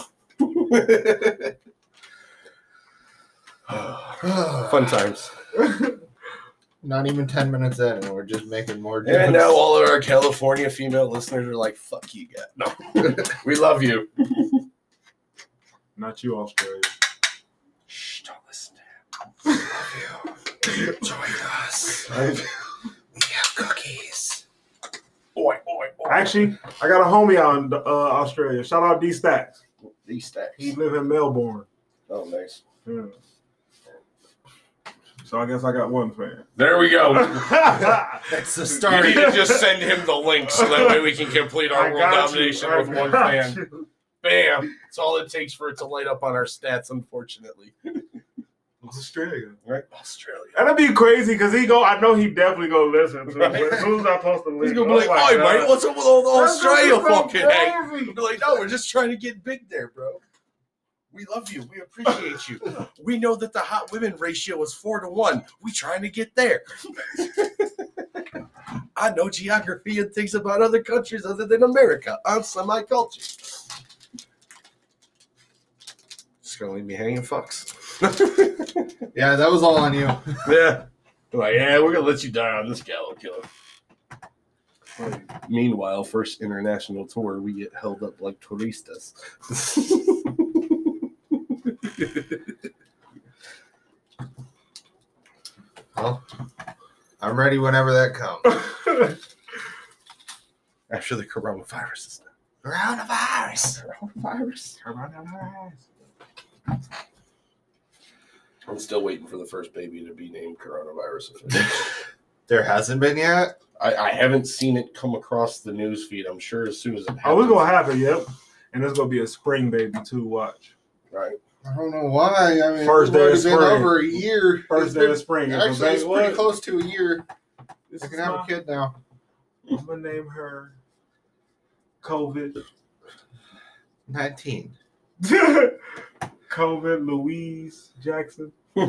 Fun times. Not even ten minutes in, and we're just making more. And now all of our California female listeners are like, "Fuck you, guys." No, we love you. Not you, Australia. Shh, don't listen to him. Love you. Join us. We have cookies. Oi, oi, oi. Actually, I got a homie out in uh, Australia. Shout out D Stacks. These stacks. He live in Melbourne. Oh, nice. Yeah. So I guess I got one fan. There we go. That's the You start. need to just send him the link so that way we can complete our I world domination with one fan. you. Bam. That's all it takes for it to light up on our stats, unfortunately. Australia. Right? Australia. That'd be crazy because he go. I know he definitely go listen to. it. Right. But as soon as I post the link, He's gonna be like, my "Oi, mate, what's up with all the Australia fucking hey?" crazy. He'll be like, "No, we're just trying to get big there, bro. We love you. We appreciate you. We know that the hot women ratio is four to one. We trying to get there. I know geography and things about other countries other than America. I'm semi-cultured. Just gonna leave me hanging, fucks. yeah, that was all on you. yeah. Like, yeah, we're gonna let you die on this gallows killer. Meanwhile, first international tour, we get held up like touristas. Well, I'm ready whenever that comes. After the coronavirus is done. Coronavirus. Coronavirus. Coronavirus. I'm still waiting for the first baby to be named coronavirus. There hasn't been yet. I, I haven't seen it come across the news feed. I'm sure as soon as it oh, happens. Oh, it's gonna happen. Yep. And it's gonna be a spring baby too. Watch. Right. I don't know why. I mean, First it's day of already been spring. over a year. First It's day been- of spring. Actually, gonna it's pretty what? close to a year. This I can have my- a kid now. I'm gonna name her COVID. 19. COVID Louise Jackson. Ooh,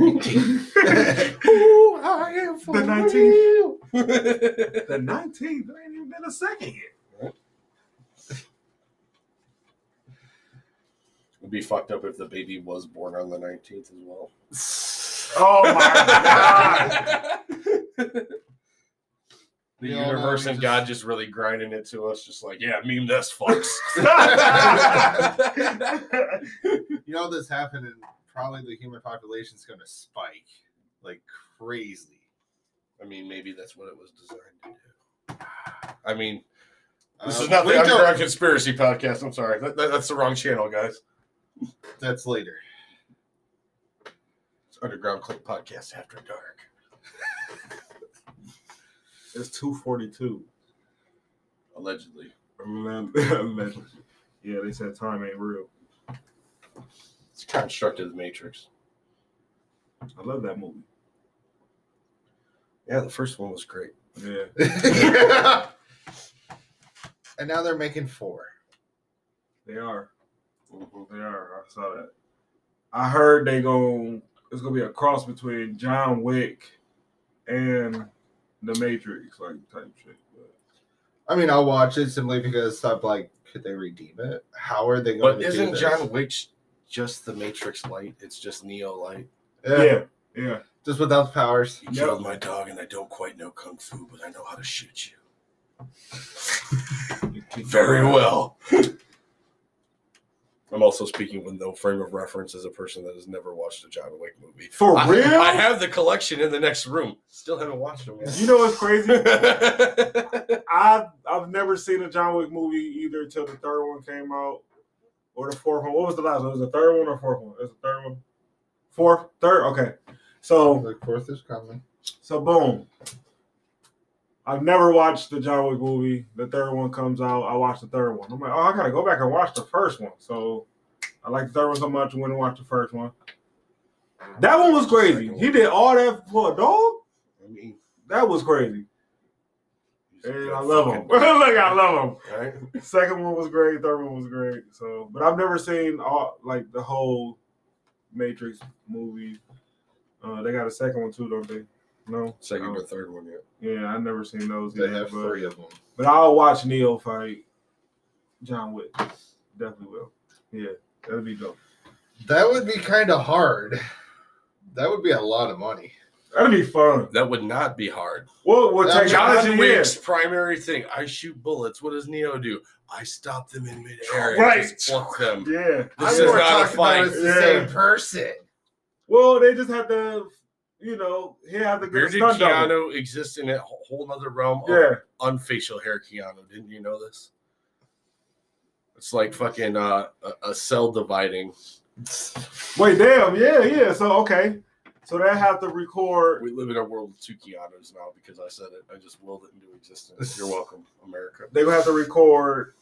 I am for The 19th. The 19th. There ain't even been a second yet. It'd be fucked up if the baby was born on the 19th as well. Oh my god. The We universe and just- God just really grinding it to us, just like, yeah, meme this, fucks. You know this happened, and probably the human population is going to spike like crazy. I mean, maybe that's what it was designed to do. I mean, this Uh, is not the we Underground Conspiracy Podcast. I'm sorry. That, that- that's the wrong channel, guys. That's later. It's Underground Click Podcast After Dark. It's 242. Allegedly. Allegedly. Yeah, they said time ain't real. It's constructed the Matrix. I love that movie. Yeah, the first one was great. Yeah, and now they're making four. they are. Mhm. They are. I saw that. I heard they go. It's gonna be a cross between John Wick and the Matrix, like type shit. But I mean, I'll watch it simply because I'm like, could they redeem it? How are they going But to do isn't this? John Wick just the Matrix light? It's just Neo light. Yeah, yeah, yeah. just without the powers. You Yep. killed my dog, and I don't quite know kung fu, but I know how to shoot you. Very well. I'm also speaking with no frame of reference as a person that has never watched a John Wick movie. For I, real? I have the collection in the next room. Still haven't watched them You know what's crazy? I've I've never seen a John Wick movie either till the third one came out or the fourth one. What was the last one? Was it the third one or fourth one? It was the third one. Fourth, third. Okay, so The fourth is coming. so boom. I've never watched the John Wick movie. The third one comes out. I watched the third one. I'm like, oh, I gotta go back and watch the first one. So I like the third one so much. I went and watched the first one. That one was crazy. He did all that for a dog. I mean, That was crazy. And I love him. Look, I love him. Right? Second one was great. Third one was great. So, but I've never seen all like the whole Matrix movie. Uh, they got a second one too, don't they? No, Second or third one yet. Yeah, I've never seen those. They either, have but, three of them. But I'll watch Neo fight John Wick. Definitely will. Yeah, that'd be dope. That would be kind of hard. That would be a lot of money. That'd be fun. That would not be hard. Well, well, Uh, technology, John yeah. Wick's primary thing: I shoot bullets. What does Neo do? I stop them in midair and Right. just pluck them. Yeah. I'm is not a talking about fight. It's the Yeah. same person. Well, they just have to, you know, he had to get a Bearded stunt double. Keanu exists in a whole other realm of Yeah. unfacial hair Keanu. Didn't you know this? It's like fucking uh, a, a cell dividing. Wait, damn. Yeah, yeah. So okay. So they have to record. We live in a world of two Keanu's now because I said it. I just willed it into existence. You're welcome, America. They gonna have to record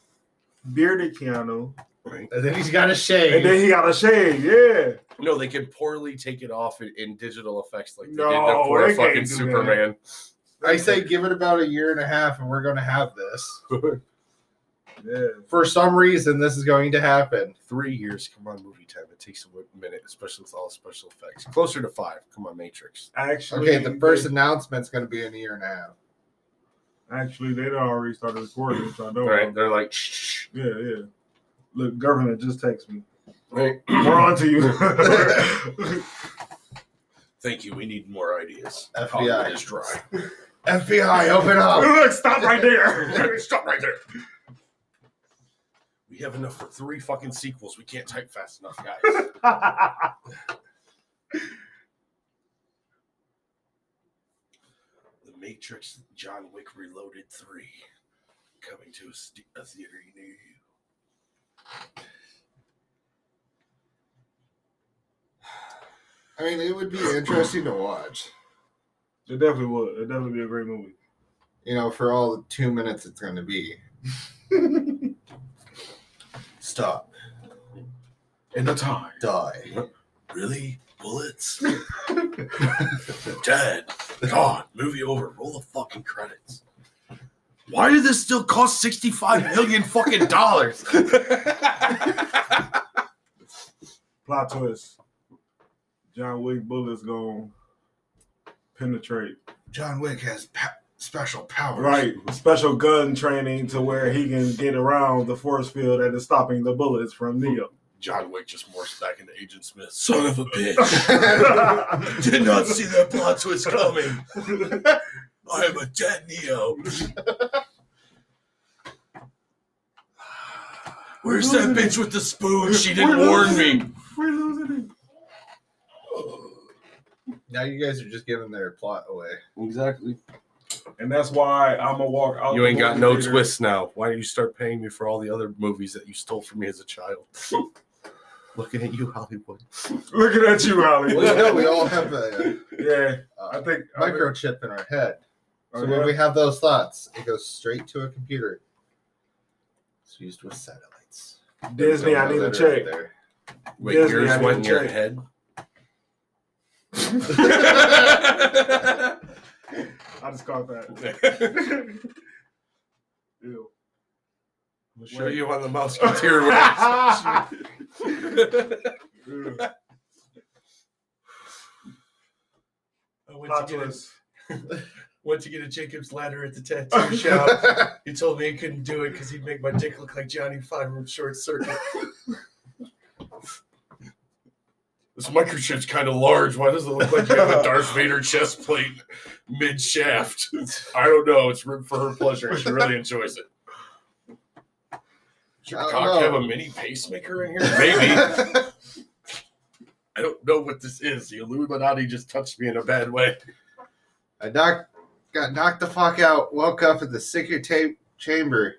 bearded Keanu, Right? And then he's got a shave. and then he got a shave. Yeah. No, they can poorly take it off in, in digital effects like they No, did to poor they can't fucking do that. Superman. I say give it about a year and a half, and we're going to have this. Yeah. For some reason, this is going to happen. Three years, come on, movie time. It takes a minute, especially with all the special effects. Closer to five. Come on, Matrix. Actually, Okay, the first they, announcement's going to be in a year and a half. Actually they done already started recording, which I know. Right? They're like, shh. Yeah, yeah. Look, government just text me. Right? We're on to you. Thank you. We need more ideas. FBI. Hollywood is dry. FBI, open up. Look, stop right there. Stop right there. We have enough for three fucking sequels. We can't type fast enough, guys. Matrix John Wick Reloaded 3 coming to a, st- a theater near you. I mean, it would be interesting to watch. It definitely would. It'd definitely be a great movie. You know, for all the two minutes it's going to be. Stop. In the time. Die. Really? Bullets? Dad. God. Movie over. Roll the fucking credits. Why did this still cost 65 million fucking dollars? Plot twist. John Wick bullets gonna penetrate. John Wick has pa- special powers. Right. Special gun training to where he can get around the force field that is stopping the bullets from Neo. John Wick just morphs back into Agent Smith. Son of a bitch. Did not see that plot twist coming. I am a dead Neo. Where's that bitch with the spoon? She didn't warn me. We're losing it. Now you guys are just giving their plot away. Exactly. And that's why I'm gonna walk out. You ain't got no theater. twists now. Why don't you start paying me for all the other movies that you stole from me as a child? Looking at you, Hollywood. Looking at you, Hollywood. Well, you know, we all have a, yeah, uh I think I think- microchip in our head. So Oh, when we have those thoughts, it goes straight to a computer. It's used with satellites. Disney, I need That to are right check. there. Wait, Disney, yours went in your check. head? I just caught that. Ew. I'll show you on the Musketeer way. Ew. I went to, get a, went to get a Jacob's ladder at the tattoo shop. He told me he couldn't do it because he'd make my dick look like Johnny Five from Short Circuit. this microchip's kind of large. Why does it look like you have a Darth Vader chest plate mid shaft? I don't know. It's for her pleasure. She really enjoys it. Does your don't cock know. have a mini pacemaker in here? Maybe. I don't know what this is. The Illuminati just touched me in a bad way. I knocked, got knocked the fuck out. Woke up in the secret tape chamber,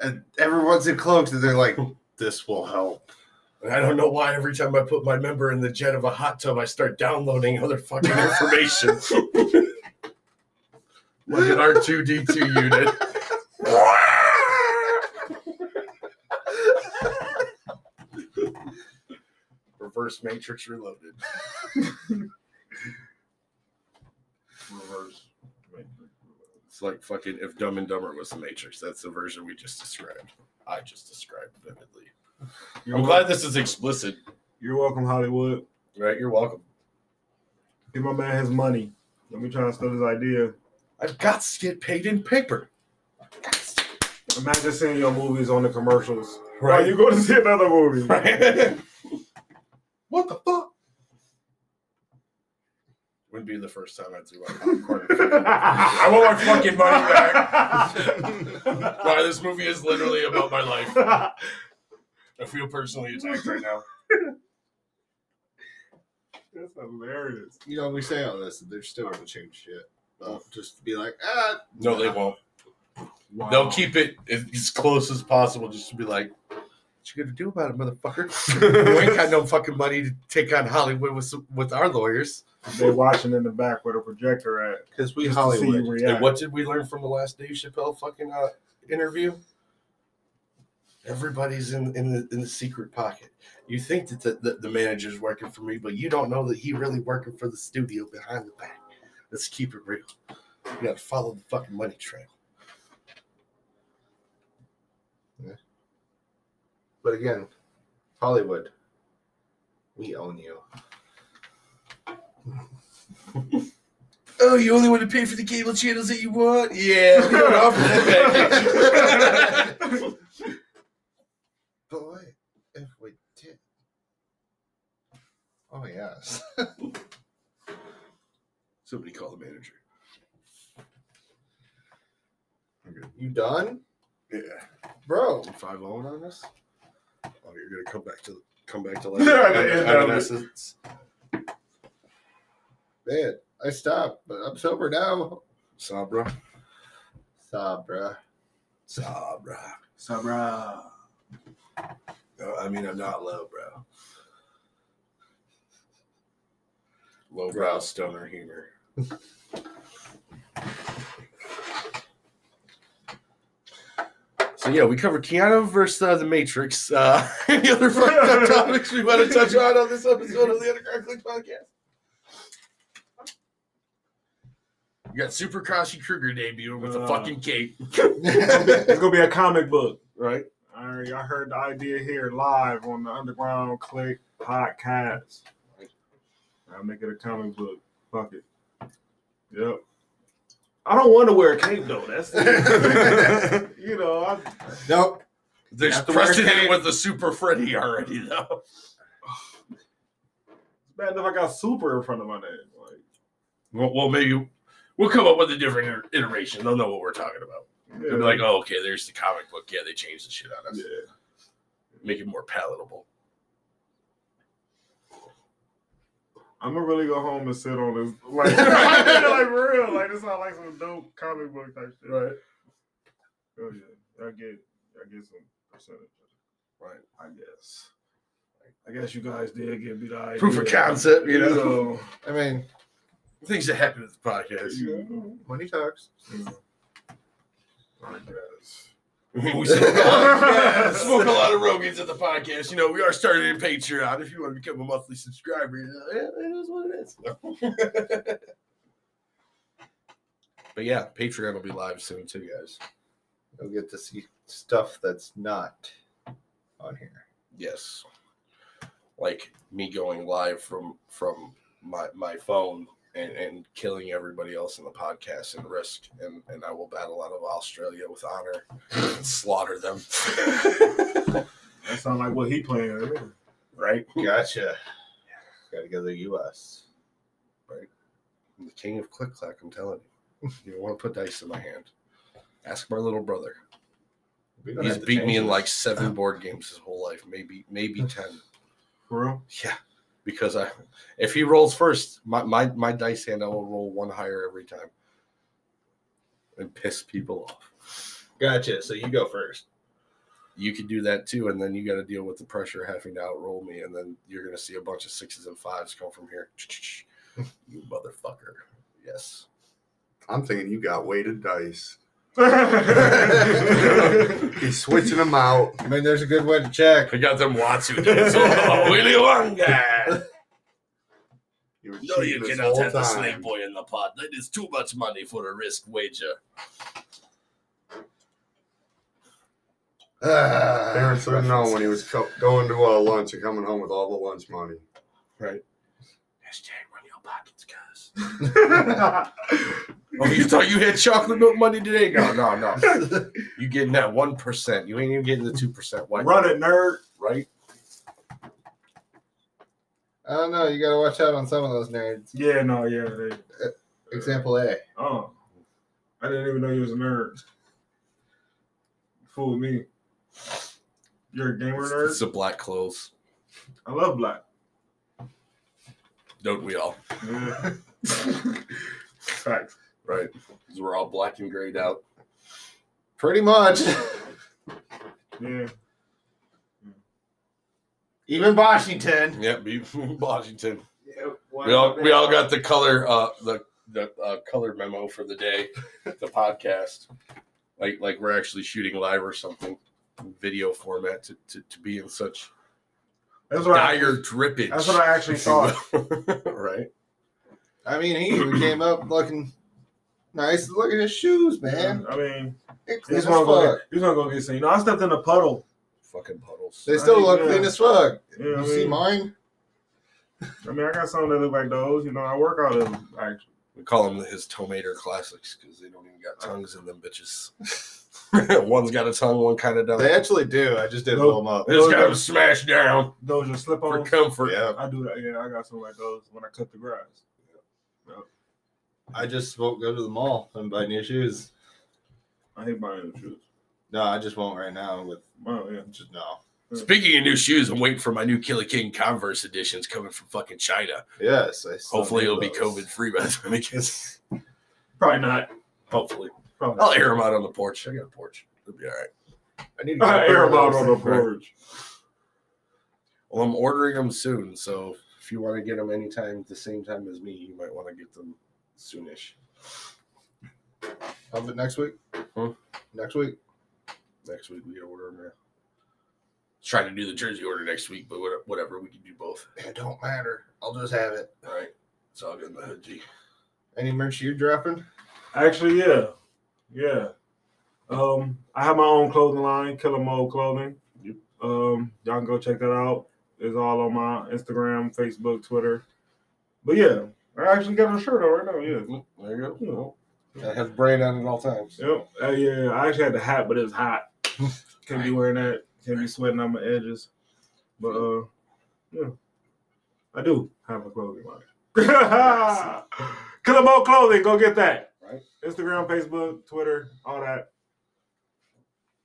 and everyone's in cloaks, and they're like, "This will help." And I don't know why every time I put my member in the jet of a hot tub, I start downloading other fucking information. like an R2D2 unit. Reverse Matrix Reloaded. Reverse. It's like fucking if Dumb and Dumber was the Matrix. That's the version we just described. I just described vividly. You're, I'm wel- glad this is explicit. you're welcome, Hollywood. Right? You're welcome. Give my man his money. Let me try to steal his idea. I've got to get paid in paper. Imagine seeing your movies on the commercials. Right. Right. you go to see another movie. Right? What the fuck? Wouldn't be the first time I threw my popcorn. I I want my fucking money back. Why this movie is literally about my life. I feel personally attacked right now. That's hilarious. You know, we say all this, and they're still gonna change shit. Well, just be like, ah, No, they won't. Wow. They'll keep it as close as possible just to be like, what you gonna do about it, motherfucker? you ain't got no fucking money to take on Hollywood with with our lawyers. They're watching in the back with a projector at. because we just to see you Hollywood. react. And what did we learn from the last Dave Chappelle fucking uh, interview? Everybody's in, in the in the secret pocket. You think that the, the, the manager's working for me, but you don't know that he really working for the studio behind the back. Let's keep it real. You gotta follow the fucking money trail. But again, Hollywood, we own you. Oh, you only want to pay for the cable channels that you want? Yeah, we don't offer that package. But what if we did? Oh yes. Somebody call the manager. you done, Yeah. bro? Five oh zero on this. You're gonna come back to come back to Yeah, life. the end of it. Evanescence. Man, I stopped, but I'm sober now. Sabra. Sabra. Sabra. Sabra. No, I mean I'm not low, bro. Low Bro. brow stoner humor. So yeah, we covered Keanu versus uh, the Matrix. Uh, any other fucked up topics we want to touch on on this episode of the Underground Click podcast? You got Super Kashi Kruger debuting with a Uh. fucking cape, It's gonna be a comic book. right? All right, y'all heard the idea here live on the Underground Click podcast. I'll make it a comic book. Fuck it. Yep. I don't want to wear a cape though. That's you know. I, Nope. There's have to wear precedent with the Super Freddy already, though. it's bad enough I got super in front of my name. Like, Well, well, maybe we'll come up with a different iteration. They'll know what we're talking about. yeah, They'll be like, oh, okay, there's the comic book. Yeah, they changed the shit on us. yeah. Make it more palatable. I'm gonna really go home and sit on this, like, like for real. Like this sounds like some dope comic book type shit. Right. Oh yeah, I get, I get some percentage. Right. I guess. I guess you guys did give me the idea. Proof of concept, you know. I mean, Things that happen with the podcast. You know, money talks. I guess. we smoke a, lot, smoke a lot of Rogans at the podcast. You know, we are starting in Patreon. If you want to become a monthly subscriber, you know, yeah, it is what it is. but yeah, Patreon will be live soon too, guys. You'll get to see stuff that's not on here. Yes. Like me going live from from my my phone and, and killing everybody else in the podcast and risk and, and I will battle out of Australia with honor and slaughter them. That sounds like what he playing. to right? Gotcha. Got to go to the U.S. I'm the king of click clack, I'm telling you. You don't want to put dice in my hand. Ask my little brother. He's beat me change in like seven oh. board games his whole life, maybe maybe ten. For real? Yeah, because I, if he rolls first, my, my my dice hand, I will roll one higher every time, and piss people off. Gotcha. So you go first. You could do that too, and then you got to deal with the pressure of having to outroll me, and then you're gonna see a bunch of sixes and fives come from here. you motherfucker! Yes. I'm thinking you got weighted dice. That's He's switching them out. I mean, there's a good way to check. I got them Watsu days. Oh, Willy Wonka! You were No, you cheating this cannot whole have the slave boy in the pot. That is too much money for a risk wager. Ah, Parents would know when he was co- going to uh, lunch and coming home with all the lunch money. Right. Hashtag run your pockets, guys. Oh, you thought you had chocolate milk money today? No, no, no. You getting that one percent. You ain't even getting the two percent. Why Run it, nerd. Right? I don't know. You gotta watch out on some of those nerds. Yeah, no, yeah. They, uh, Example A. oh, I didn't even know you was a nerd. Fool me. You're a gamer nerd. It's the black clothes. I love black. Don't we all? Yeah. Facts. Right. 'Cause we're all black and grayed out. Pretty much. Yeah. Even Washington. Yep, be Washington. We all we all got the color uh the the uh, color memo for the day, the podcast. Like like we're actually shooting live or something, video format to, to, to be in such That's what I, dire drippage. that's what I actually thought. right. I mean, he even came up looking nice. Look at his shoes, man. I mean, They're you clean just as want to go. fuck. Get, you just want to go get seen. No, I stepped in a puddle. Fucking puddles. They still look Yeah. clean as fuck. Yeah, You I see mean, mine? I mean, I got some that look like those. You know, I work out of them. Actually, We call them his tomato classics because they don't even got uh, tongues in them bitches. One's got a tongue, one kind of doesn't. They actually do. I just didn't Nope. pull them up. They just got them smashed down those are slip on for comfort. Yeah. I do that. Yeah, I got some like those when I cut the grass. I just won't go to the mall and buy new shoes. I hate buying new shoes. No, I just won't right now. With Oh yeah. just no. Speaking of new shoes, I'm waiting for my new Killer King Converse editions coming from fucking China. Yes, I Hopefully, it'll be. COVID free by the time it gets. Probably not. Hopefully, Probably. I'll air them out on the porch. I got a porch. It'll be all right. I need to I get air them out on the porch. Well, I'm ordering them soon, so if you want to get them anytime at the same time as me, you might want to get them soonish. Have it next week. Hmm? Next week. Next week we gotta order them. Yeah. Trying to do the jersey order next week, but whatever, we can do both. It don't matter. I'll just have it. All right, it's all good in the hood. G. Any merch you're dropping? Actually, yeah, yeah. Um, I have my own clothing line, Killer Mode Clothing. Yep. Um, y'all can go check that out. It's all on my Instagram, Facebook, Twitter. But yeah, I actually got a shirt on right now. Yeah. Mm, There you go. That has brand on it at all times. Yep. Uh, yeah, I actually had the hat, but it was hot. Can't be wearing that. Can't be sweating on my edges. But uh, yeah, I do have a clothing line. Killer Mode Clothing. Go get that. Right. Instagram, Facebook, Twitter, all that.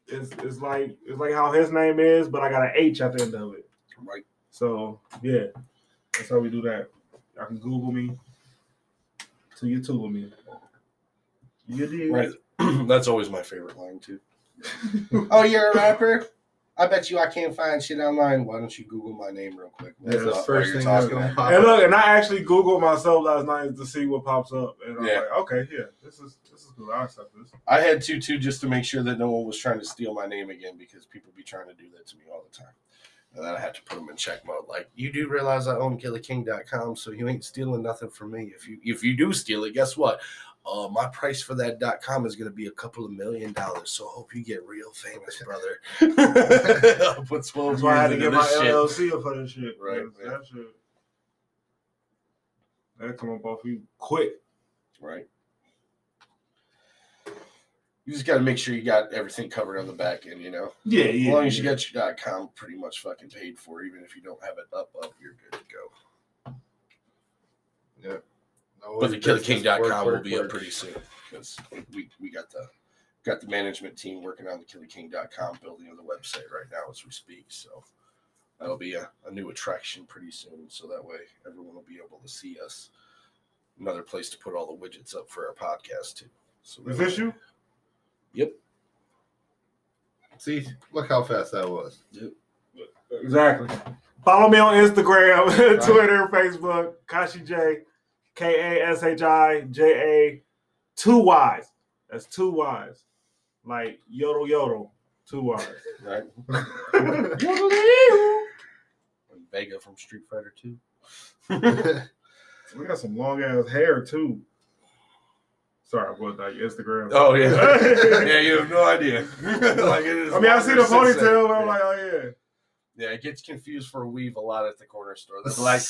It's it's like it's like how his name is, but I got an H at the end of it. Right. So yeah, that's how we do that. Y'all can Google me to YouTube me. You did. Right. That's always my favorite line too. oh, you're a rapper? I bet you I can't find shit online. Why don't you Google my name real quick? Yeah, That's the first thing that's talking. gonna pop. And look, and I actually Googled myself last night to see what pops up, and I'm Yeah. like, okay, yeah, this is this is good. I accept this. I had to too, just to make sure that no one was trying to steal my name again, because people be trying to do that to me all the time. And then I have to put them in check mode. Like, you do realize I own KillerKing.com, so you ain't stealing nothing from me. If you if you do steal it, guess what? Uh, my price for that .com is going to be a couple of million dollars. So I hope you get real famous, brother. I'll put twelve That's why I had to get my shit. LLC for this shit. Right. That shit. That come up off you quick. Right. You just got to make sure you got everything covered on the back end, you know. Yeah, yeah. As yeah. long as you got your .com pretty much fucking paid for, even if you don't have it up, up, you're good to go. Yeah. But the KillerKing.com will be up pretty soon because we, we got the got the management team working on the KillerKing.com building of the website right now as we speak. So that'll be a, a new attraction pretty soon. So that way everyone will be able to see us. Another place to put all the widgets up for our podcast too. So Is that this way- you? Yep. See, look how fast that was. Yep. Exactly. Follow me on Instagram, Twitter, Facebook, Kashi J, K A S H I J A, two Y's. That's two Y's. Like yodel yodel, two Y's. Right. Vega from Street Fighter 2. We got some long ass hair too. Sorry, I was like Instagram. Oh yeah, yeah. You have no idea. like it is I mean, I see the ponytail, but I'm yeah. like, oh yeah, Yeah, it gets confused for a weave a lot at the corner store. They're like,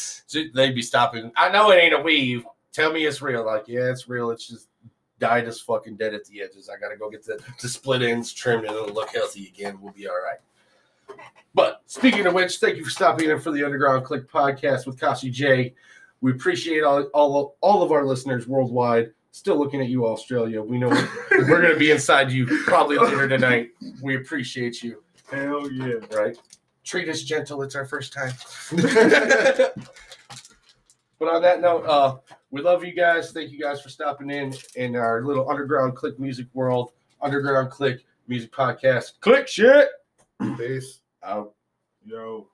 they'd be stopping. I know it ain't a weave. Tell me it's real. Like, yeah, it's real. It's just dyed as fucking dead at the edges. I gotta go get the, the split ends trimmed and it'll look healthy again. We'll be all right. But speaking of which, thank you for stopping in for the Underground Click podcast with Kashi J. We appreciate all, all, all of our listeners worldwide. Still looking at you, Australia. We know we're going to be inside you probably later tonight. We appreciate you, Hell yeah. right? Treat us gentle. It's our first time. but on that note, uh, we love you guys. Thank you guys for stopping in in our little Underground Click music world, Underground Click music podcast. Click shit Peace. out. Yo.